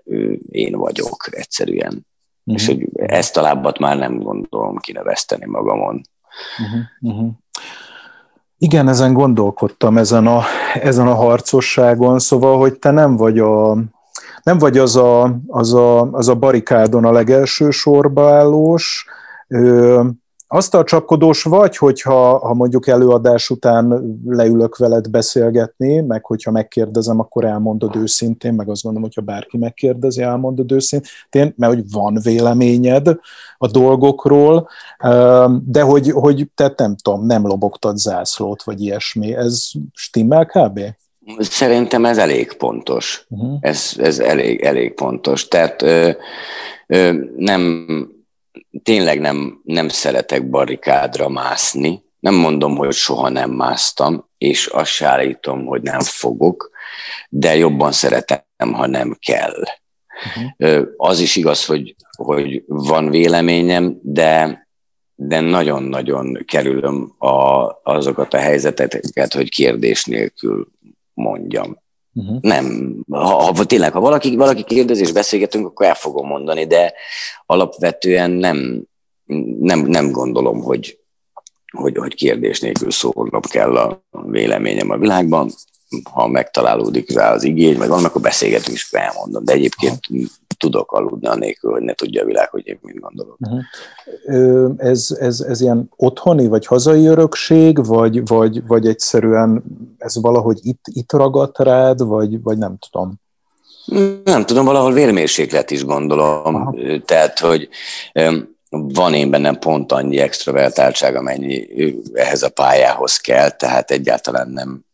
én vagyok egyszerűen. Uh-huh. És hogy ezt a lábbat már nem gondolom kineveszteni magamon. Uh-huh. Uh-huh. Igen, ezen gondolkodtam, ezen a, ezen a harcosságon, szóval, hogy te nem vagy a, nem vagy az a, az a, az a barikádon a legelső sorba állós, azt a csapkodós vagy, hogyha ha mondjuk előadás után leülök veled beszélgetni, meg hogyha megkérdezem, akkor elmondod őszintén, meg azt gondolom, hogyha bárki megkérdezi, elmondod őszintén, mert hogy van véleményed a dolgokról, de hogy, hogy te nem tudom, nem lobogtad zászlót, vagy ilyesmi. Ez stimmel kb? Szerintem ez elég pontos. Uh-huh. Ez, ez elég, elég pontos. Tehát ö, ö, nem, tényleg nem, nem szeretek barikádra mászni. Nem mondom, hogy soha nem másztam, és azt se állítom, hogy nem fogok, de jobban szeretem, ha nem kell. Uh-huh. Az is igaz, hogy, hogy van véleményem, de de nagyon-nagyon kerülöm a, azokat a helyzeteket, hogy kérdés nélkül mondjam. Uh-huh. Nem, ha, ha tényleg, ha valaki, valaki kérdez és beszélgetünk, akkor el fogom mondani, de alapvetően nem, nem, nem gondolom, hogy, hogy, hogy kérdés nélkül szólnom kell a véleményem a világban. Ha megtalálódik rá az igény, vagy valamikor beszélgetünk, és elmondom. De egyébként tudok aludni anélkül, hogy ne tudja a világ, hogy én mit gondolok. Uh-huh. Ez, ez, ez ilyen otthoni, vagy hazai örökség, vagy, vagy, vagy egyszerűen ez valahogy itt, itt ragadt rád, vagy, vagy nem tudom? Nem tudom, valahol vérmérséklet is gondolom. Aha. Tehát, hogy van én bennem pont annyi extrovertáltság, amennyi ehhez a pályához kell, tehát egyáltalán nem,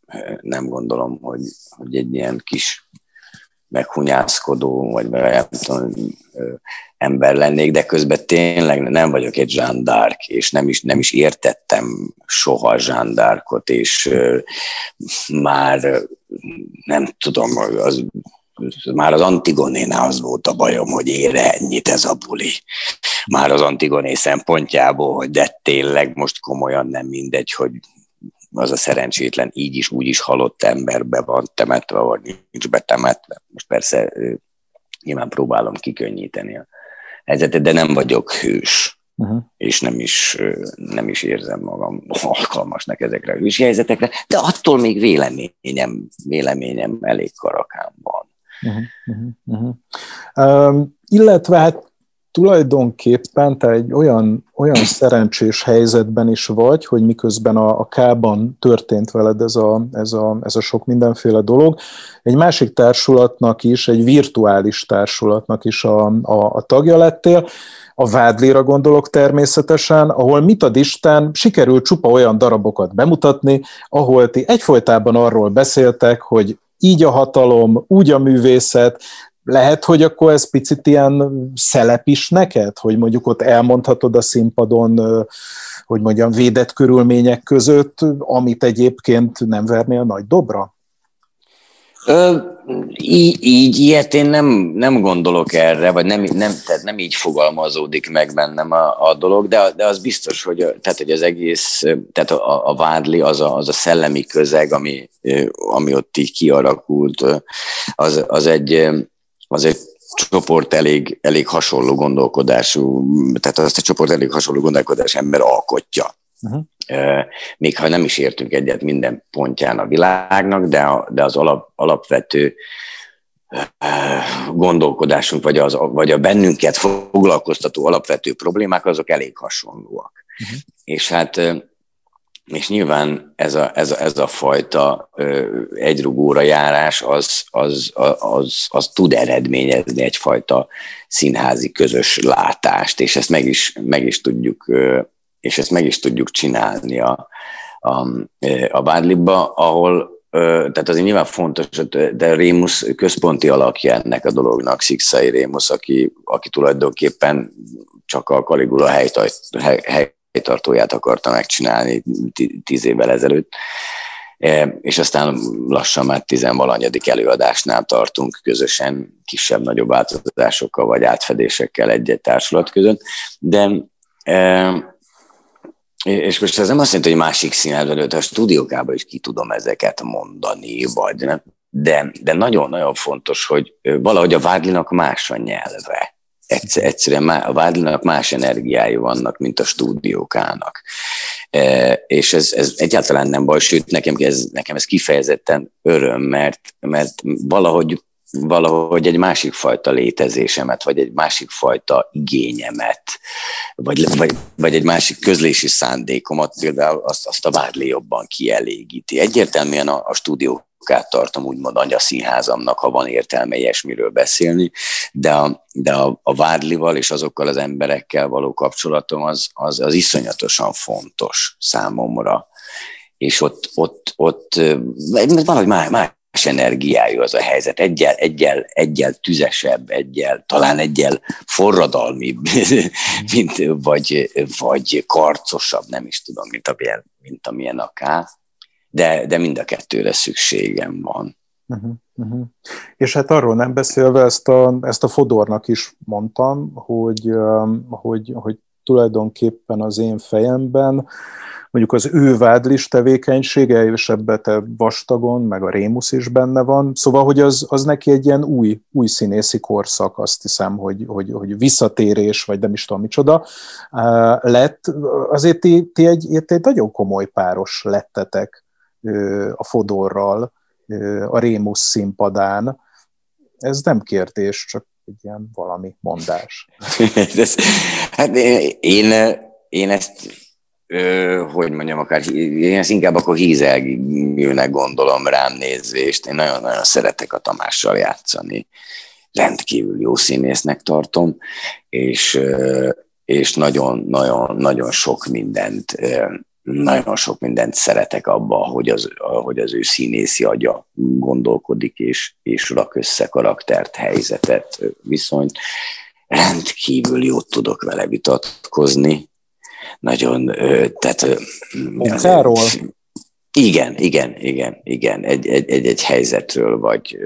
nem gondolom, hogy, hogy egy ilyen kis meghunyászkodó, vagy nem tudom, ember lennék, de közben tényleg nem vagyok egy zsándárk, és nem is, nem is értettem soha zsándárkot, és már nem tudom, az, már az Antigonénál az volt a bajom, hogy ére ennyit ez a buli. Már az Antigoné szempontjából, hogy de tényleg most komolyan nem mindegy, hogy az a szerencsétlen így is, úgy is halott emberbe van temetve, vagy nincs betemetve. Most persze nyilván próbálom kikönnyíteni a helyzetet, de nem vagyok hős. Uh-huh. és nem is, nem is érzem magam alkalmasnak ezekre a hős helyzetekre, de attól még véleményem, véleményem elég karakán van. Uh-huh, uh-huh. Um, illetve hát tulajdonképpen te egy olyan, olyan szerencsés helyzetben is vagy, hogy miközben a, a K-ban történt veled ez a, ez, a, ez a sok mindenféle dolog, egy másik társulatnak is, egy virtuális társulatnak is a, a, a tagja lettél, a Vádlira gondolok természetesen, ahol mit ad Isten, sikerült csupa olyan darabokat bemutatni, ahol ti egyfolytában arról beszéltek, hogy így a hatalom, úgy a művészet, lehet, hogy akkor ez picit ilyen szelep is neked, hogy mondjuk ott elmondhatod a színpadon, hogy mondjam, védett körülmények között, amit egyébként nem vernél nagy dobra? Ö, így, így, ilyet én nem, nem gondolok erre, vagy nem, nem, tehát nem így fogalmazódik meg bennem a, a dolog, de, de az biztos, hogy, tehát, hogy az egész, tehát a, a vádli, az a, az a szellemi közeg, ami, ami ott így kialakult, az, az egy az egy csoport elég, elég hasonló gondolkodású, tehát azt a csoport elég hasonló gondolkodású ember alkotja. Uh-huh. Még ha nem is értünk egyet minden pontján a világnak, de, a, de az alap, alapvető gondolkodásunk, vagy, az, vagy a bennünket foglalkoztató alapvető problémák, azok elég hasonlóak. Uh-huh. És hát és nyilván ez a, ez a, ez a fajta egyrugóra járás az, az, az, az, az tud eredményezni egyfajta színházi közös látást, és ezt meg is, meg is tudjuk és ezt meg is tudjuk csinálni a, a, a Bádlibba, ahol tehát azért nyilván fontos, de Rémus központi alakja ennek a dolognak, Szikszai Rémus, aki, aki tulajdonképpen csak a Kaligula helytart, hely, helytartóját akarta megcsinálni tíz évvel ezelőtt, e, és aztán lassan már tizenvalanyadik előadásnál tartunk közösen kisebb-nagyobb változásokkal vagy átfedésekkel egy-egy társulat között, de e, és most ez nem azt jelenti, hogy másik színelőt, a stúdiókában is ki tudom ezeket mondani, vagy nem, de, de nagyon-nagyon fontos, hogy valahogy a Vádlinak más a nyelve egyszerűen a Vádlinak más energiái vannak, mint a stúdiókának. E, és ez, ez egyáltalán nem baj, sőt, nekem ez, nekem ez kifejezetten öröm, mert, mert valahogy valahogy egy másik fajta létezésemet, vagy egy másik fajta igényemet, vagy, vagy, vagy egy másik közlési szándékomat, például azt, azt a Vádli jobban kielégíti. Egyértelműen a, a stúdió tartom úgymond anyaszínházamnak, ha van értelme ilyesmiről beszélni, de a, de a, a Vádlival és azokkal az emberekkel való kapcsolatom az, az, az iszonyatosan fontos számomra. És ott, ott, ott valahogy más, más energiájú az a helyzet, egyel, egyel, egyel tüzesebb, egyel, talán egyel forradalmibb, mint, vagy, vagy karcosabb, nem is tudom, mint amilyen, mint amilyen a K de, de mind a kettőre szükségem van. Uh-huh, uh-huh. És hát arról nem beszélve, ezt a, ezt a Fodornak is mondtam, hogy, hogy, hogy tulajdonképpen az én fejemben mondjuk az ő vádlis tevékenysége, és ebbe te vastagon, meg a Rémusz is benne van, szóval, hogy az, az neki egy ilyen új, új színészi korszak, azt hiszem, hogy, hogy, hogy visszatérés, vagy nem is tudom micsoda lett. Azért ti, ti, egy, ti egy nagyon komoly páros lettetek a Fodorral a Rémus színpadán. Ez nem kérdés, csak egy ilyen valami mondás. hát én, én ezt hogy mondjam, akár én ezt inkább akkor hízelgőnek gondolom rám nézvést. Én nagyon-nagyon szeretek a Tamással játszani. Rendkívül jó színésznek tartom, és, és nagyon-nagyon-nagyon sok mindent nagyon sok mindent szeretek abba, hogy az, hogy az ő színészi agya gondolkodik, és, és rak össze karaktert, helyzetet, viszonyt. Rendkívül jót tudok vele vitatkozni. Nagyon, tehát... Munkáról? Igen, igen, igen, igen. Egy, egy, egy, egy helyzetről, vagy,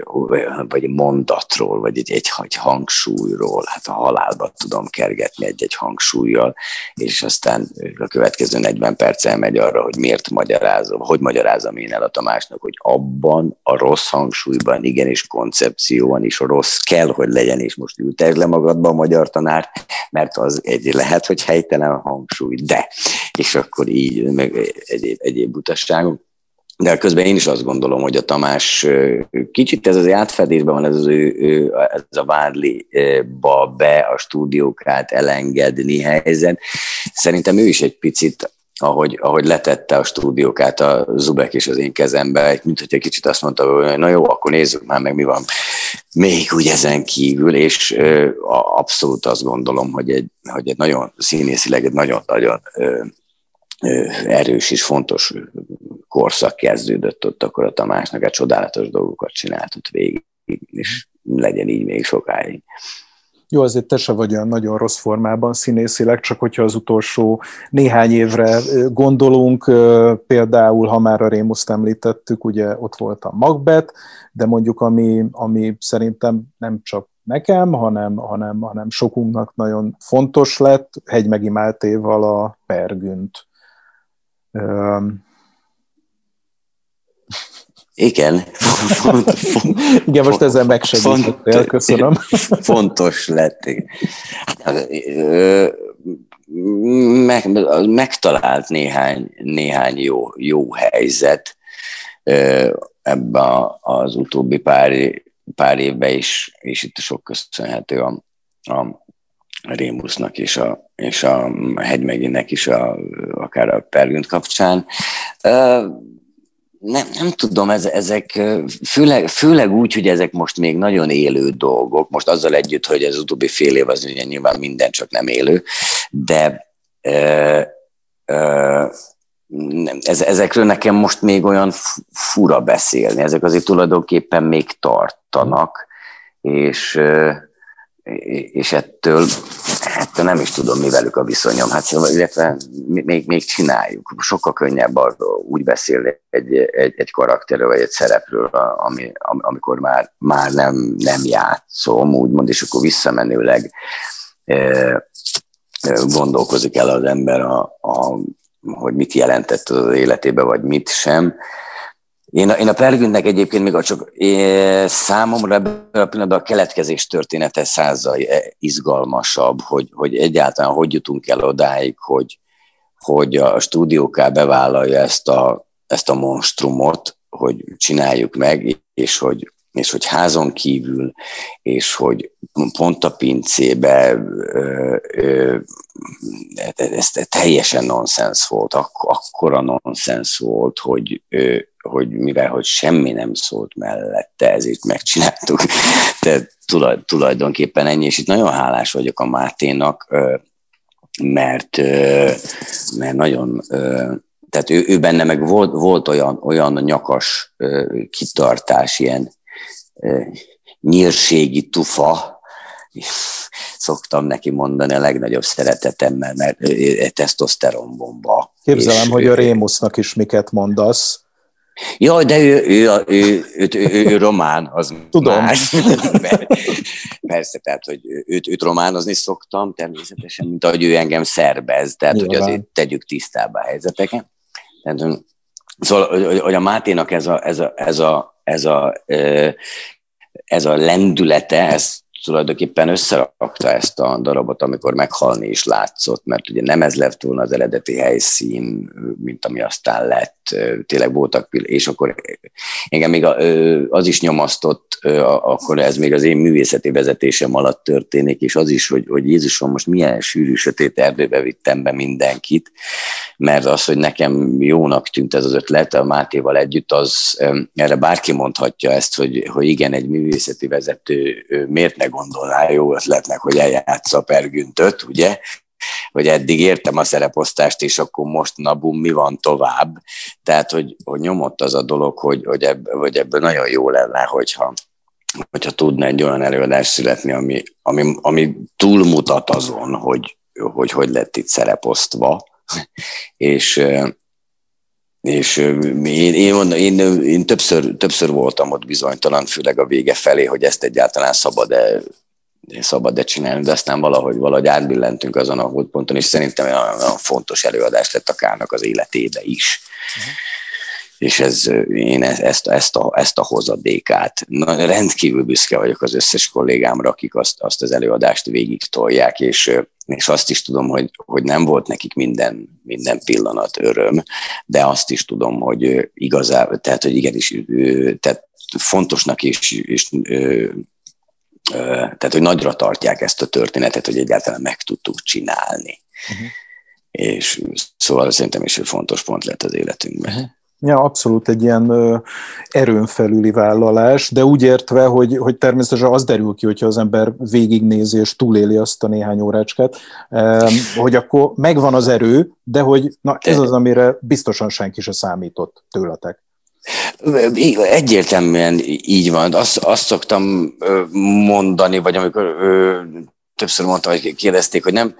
vagy mondatról, vagy egy, egy, egy hangsúlyról. Hát a halálba tudom kergetni egy-egy hangsúlyjal, és aztán a következő 40 perc elmegy arra, hogy miért magyarázom, hogy magyarázom én el a Tamásnak, hogy abban a rossz hangsúlyban, igenis koncepcióban is rossz kell, hogy legyen, és most ültesd le magadba a magyar tanár, mert az egy lehet, hogy helytelen hangsúly, de, és akkor így, meg egyéb, egyéb butasságok de közben én is azt gondolom, hogy a Tamás kicsit ez az átfedésben van, ez, az ő, ő, ez a Vádliba be a stúdiókát elengedni helyzet. Szerintem ő is egy picit ahogy, ahogy letette a stúdiókát a Zubek és az én kezembe, mint hogy egy kicsit azt mondta, hogy na jó, akkor nézzük már meg, mi van még úgy ezen kívül, és abszolút azt gondolom, hogy egy, hogy egy nagyon színészileg egy nagyon-nagyon erős és fontos korszak kezdődött ott, akkor a Tamásnak egy csodálatos dolgokat csinált ott végig, és legyen így még sokáig. Jó, azért te se vagy olyan nagyon rossz formában színészileg, csak hogyha az utolsó néhány évre gondolunk, például, ha már a Rémuszt említettük, ugye ott volt a Macbeth, de mondjuk ami, ami szerintem nem csak nekem, hanem, hanem, hanem sokunknak nagyon fontos lett, Hegymegi Máltéval a Pergünt Igen. Igen, most ezzel megsegítettél, köszönöm. Fontos lett. Hát, meg, megtalált néhány, néhány jó, jó helyzet ebben az utóbbi pár, pár évben is, és itt sok köszönhető a, a Rémusznak és a, és a hegymeginek is, a, akár a Pergünt kapcsán. Nem, nem tudom, ez, ezek főleg, főleg úgy, hogy ezek most még nagyon élő dolgok, most azzal együtt, hogy az utóbbi fél év az ugye nyilván minden csak nem élő, de ö, ö, ez, ezekről nekem most még olyan fura beszélni, ezek azért tulajdonképpen még tartanak, és és ettől, ettől nem is tudom, mi velük a viszonyom. Hát szóval, illetve még, még csináljuk. Sokkal könnyebb arról úgy beszélni egy, egy, egy karakterről, vagy egy szerepről, ami, amikor már, már nem, nem játszom, úgymond, és akkor visszamenőleg e, gondolkozik el az ember, a, a, hogy mit jelentett az életébe, vagy mit sem. Én a, én a Pergüntnek egyébként még a csak számomra ebben a pillanatban a keletkezés története százal izgalmasabb, hogy, hogy egyáltalán hogy jutunk el odáig, hogy, hogy a stúdióká bevállalja ezt a, ezt a monstrumot, hogy csináljuk meg, és hogy, és hogy házon kívül, és hogy pont a pincébe ö, ö, ez teljesen nonsens volt, Ak- akkora nonsens volt, hogy, ö, hogy mivel hogy semmi nem szólt mellette, ezért megcsináltuk. Tulaj, tulajdonképpen ennyi, és itt nagyon hálás vagyok a Máténak, mert, mert nagyon tehát ő, ő benne meg volt, volt olyan, olyan nyakas kitartás, ilyen nyírségi tufa, szoktam neki mondani a legnagyobb szeretetemmel, mert tesztoszteronbomba. Képzelem, és hogy a Rémusznak is miket mondasz. Jaj, de ő, ő, ő, ő, ő, ő, ő román, az Tudom. más. Persze, tehát, hogy őt, őt románozni szoktam természetesen, mint ahogy ő engem szervez, tehát, Nyilván. hogy azért tegyük tisztába a helyzeteket. Tehát, szóval, hogy a Máténak ez a, ez a, ez a, ez a, ez a lendülete, ez tulajdonképpen összerakta ezt a darabot, amikor meghalni is látszott, mert ugye nem ez lett volna az eredeti helyszín, mint ami aztán lett, tényleg voltak, és akkor engem még az is nyomasztott, akkor ez még az én művészeti vezetésem alatt történik, és az is, hogy, hogy Jézusom most milyen sűrű sötét erdőbe vittem be mindenkit, mert az, hogy nekem jónak tűnt ez az ötlet a Mátéval együtt, az erre bárki mondhatja ezt, hogy, hogy igen, egy művészeti vezető miért ne gondolná jó ötletnek, hogy eljátsza pergüntöt, ugye? hogy eddig értem a szereposztást, és akkor most nabum, mi van tovább. Tehát, hogy, hogy nyomott az a dolog, hogy, hogy, ebb, hogy ebből nagyon jó lenne, hogyha, hogyha tudna egy olyan előadás születni, ami, ami, ami túlmutat azon, hogy, hogy hogy lett itt szereposztva, és és én, én, mondom, én, én többször, többször voltam ott bizonytalan, főleg a vége felé, hogy ezt egyáltalán szabad-e szabad-e csinálni, de aztán valahogy, valahogy átbillentünk azon a hódponton, és szerintem olyan, olyan fontos előadás lett a Kárnak az életébe is. Uh-huh. És ez, én ezt, ezt, a, ezt a hozadékát, na, rendkívül büszke vagyok az összes kollégámra, akik azt, azt az előadást végig tolják, és, és azt is tudom, hogy, hogy nem volt nekik minden, minden pillanat öröm, de azt is tudom, hogy igazából, tehát, hogy igenis, tehát fontosnak és, és tehát, hogy nagyra tartják ezt a történetet, hogy egyáltalán meg tudtuk csinálni. Uh-huh. És szóval szerintem is egy fontos pont lett az életünkben. Uh-huh. Ja, abszolút egy ilyen ö, erőn felüli vállalás, de úgy értve, hogy, hogy természetesen az derül ki, hogyha az ember végignézi és túléli azt a néhány órácskát, ö, hogy akkor megvan az erő, de hogy na, ez az, amire biztosan senki se számított tőletek. Egyértelműen így van. Azt, azt szoktam mondani, vagy amikor többször mondtam, hogy kérdezték, hogy nem,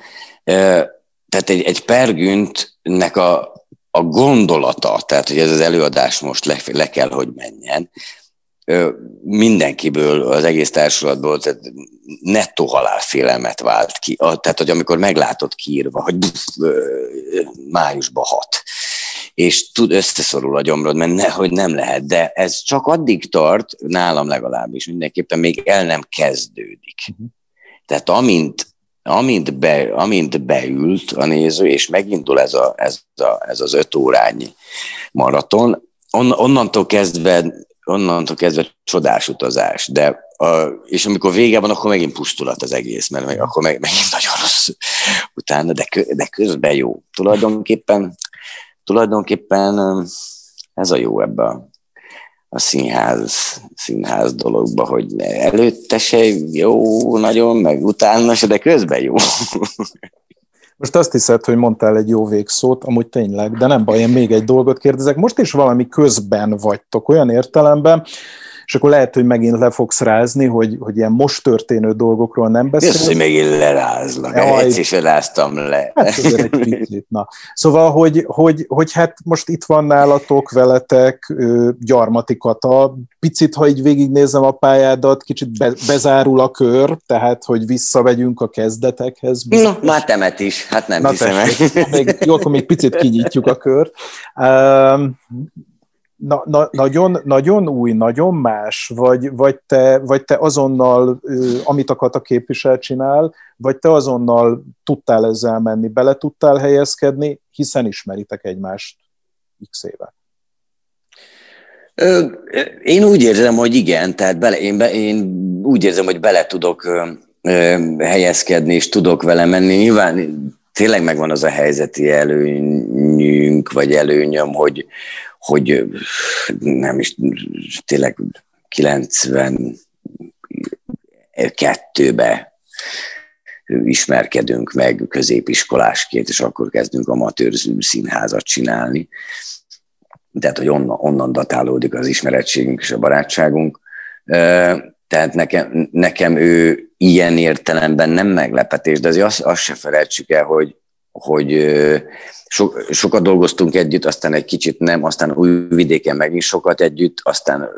tehát egy, egy pergüntnek a, a gondolata, tehát hogy ez az előadás most le, le kell, hogy menjen, mindenkiből, az egész társulatból tehát nettó halálfélelmet vált ki. Tehát, hogy amikor meglátod kiírva, hogy májusban hat, és tud összeszorul a gyomrod, mert nehogy nem lehet, de ez csak addig tart, nálam legalábbis mindenképpen még el nem kezdődik. Uh-huh. Tehát amint, amint, be, amint beült a néző, és megindul ez, a, ez, a, ez az öt órányi maraton, on, onnantól kezdve onnantól kezdve csodás utazás, de a, és amikor vége van, akkor megint pusztulat az egész, mert meg, akkor meg, megint nagyon rossz utána, de, de közben jó. Tulajdonképpen, tulajdonképpen ez a jó ebben a, színház, színház dologba, hogy előtte se jó nagyon, meg utána se, de közben jó. Most azt hiszed, hogy mondtál egy jó végszót, amúgy tényleg, de nem baj, én még egy dolgot kérdezek. Most is valami közben vagytok, olyan értelemben, és akkor lehet, hogy megint le fogsz rázni, hogy, hogy ilyen most történő dolgokról nem beszélsz. Jössz, hogy megint lerázlak, egyszer se ráztam le. Hát egy picit, na. Szóval, hogy, hogy, hogy hát most itt van nálatok, veletek Gyarmati Kata, picit, ha így végignézem a pályádat, kicsit be, bezárul a kör, tehát, hogy visszavegyünk a kezdetekhez. Biztos. No, már temet is, hát nem Na, hiszem el. Még, jó, akkor még picit kinyitjuk a kört. Um, na, na, nagyon, nagyon új, nagyon más, vagy, vagy, te, vagy te azonnal, amit a képvisel csinál, vagy te azonnal tudtál ezzel menni, bele tudtál helyezkedni, hiszen ismeritek egymást x éve. Én úgy érzem, hogy igen, tehát bele, én, be, én úgy érzem, hogy bele tudok helyezkedni, és tudok vele menni. Nyilván tényleg megvan az a helyzeti előnyünk, vagy előnyöm, hogy, hogy nem is tényleg 92-be ismerkedünk meg középiskolásként, és akkor kezdünk amatőr színházat csinálni. Tehát, hogy onnan, onnan datálódik az ismerettségünk és a barátságunk. Tehát nekem, nekem ő ilyen értelemben nem meglepetés, de azért azt, azt se felejtsük el, hogy, hogy so, sokat dolgoztunk együtt, aztán egy kicsit nem, aztán Újvidéken megint sokat együtt, aztán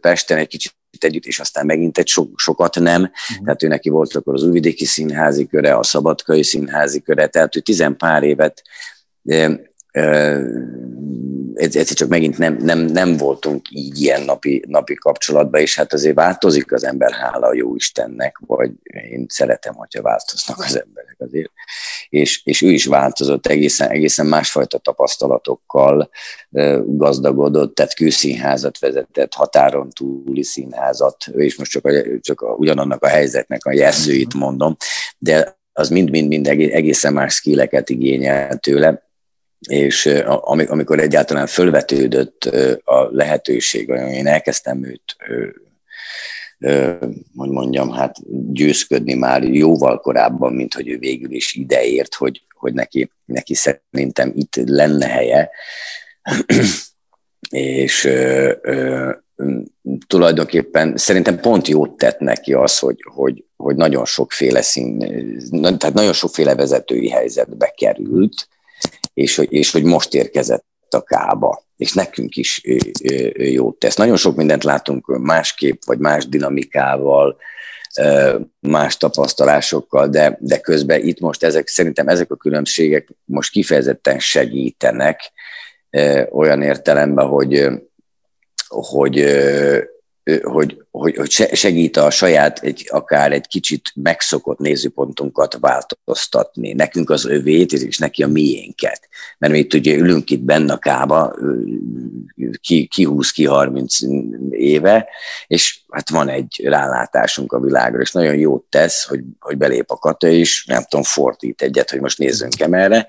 Pesten egy kicsit együtt, és aztán megint egy so, sokat nem. Uh-huh. Tehát ő neki volt akkor az Újvidéki Színházi köre, a Szabadkai Színházi köre, tehát ő tizen pár évet egyszer csak megint nem, nem, nem voltunk így ilyen napi, napi kapcsolatban, és hát azért változik az ember, hála a jó Istennek, vagy én szeretem, hogyha változnak az emberek azért. És, és ő is változott egészen, egészen másfajta tapasztalatokkal gazdagodott, tehát kőszínházat vezetett, határon túli színházat, és most csak, a, csak a, ugyanannak a helyzetnek a jelzőit mondom, de az mind-mind-mind egészen más skilleket igényel tőle, és amikor egyáltalán fölvetődött a lehetőség, én elkezdtem őt hogy mondjam, hát győzködni már jóval korábban, mint hogy ő végül is ideért, hogy, hogy neki, neki szerintem itt lenne helye. és tulajdonképpen szerintem pont jót tett neki az, hogy, hogy, hogy nagyon sokféle szín, tehát nagyon sokféle vezetői helyzetbe került, és és hogy most érkezett a kába, és nekünk is jót tesz. Nagyon sok mindent látunk másképp, vagy más dinamikával, más tapasztalásokkal, de, de közben itt most ezek, szerintem ezek a különbségek most kifejezetten segítenek olyan értelemben, hogy, hogy hogy, hogy, hogy segít a saját, egy, akár egy kicsit megszokott nézőpontunkat változtatni. Nekünk az övét, és neki a miénket. Mert mi itt ugye ülünk itt benne a kába, ki, ki 20, ki 30 éve, és hát van egy rálátásunk a világra, és nagyon jót tesz, hogy, hogy belép a kata, és nem tudom, fordít egyet, hogy most nézzünk erre,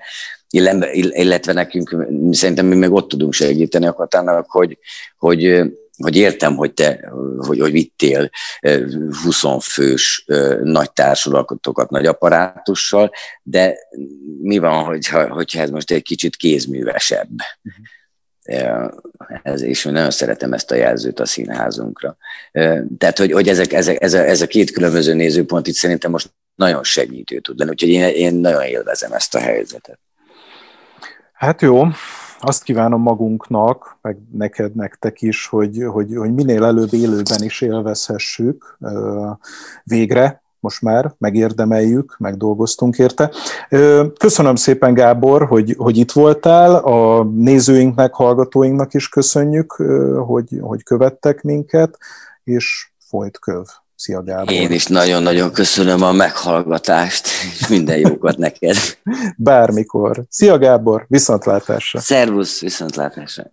illetve nekünk szerintem mi meg ott tudunk segíteni a katának, hogy, hogy hogy értem, hogy te, hogy, hogy vittél 20 fős nagy társulatokat nagy apparátussal, de mi van, hogyha, hogyha ez most egy kicsit kézművesebb? Uh-huh. Ez, és én nagyon szeretem ezt a jelzőt a színházunkra. Tehát, hogy, hogy ezek, ezek, ez, a, ez a két különböző nézőpont itt szerintem most nagyon segítő tud lenni, úgyhogy én, én nagyon élvezem ezt a helyzetet. Hát jó, azt kívánom magunknak, meg neked, nektek is, hogy, hogy, hogy minél előbb élőben is élvezhessük végre most már megérdemeljük, megdolgoztunk érte. Köszönöm szépen, Gábor, hogy, hogy itt voltál, a nézőinknek, hallgatóinknak is köszönjük, hogy, hogy követtek minket, és folyt köv. Szia Gábor! Én is nagyon-nagyon köszönöm a meghallgatást, és minden jókat neked. Bármikor. Szia Gábor, viszontlátásra! Szervusz, viszontlátásra!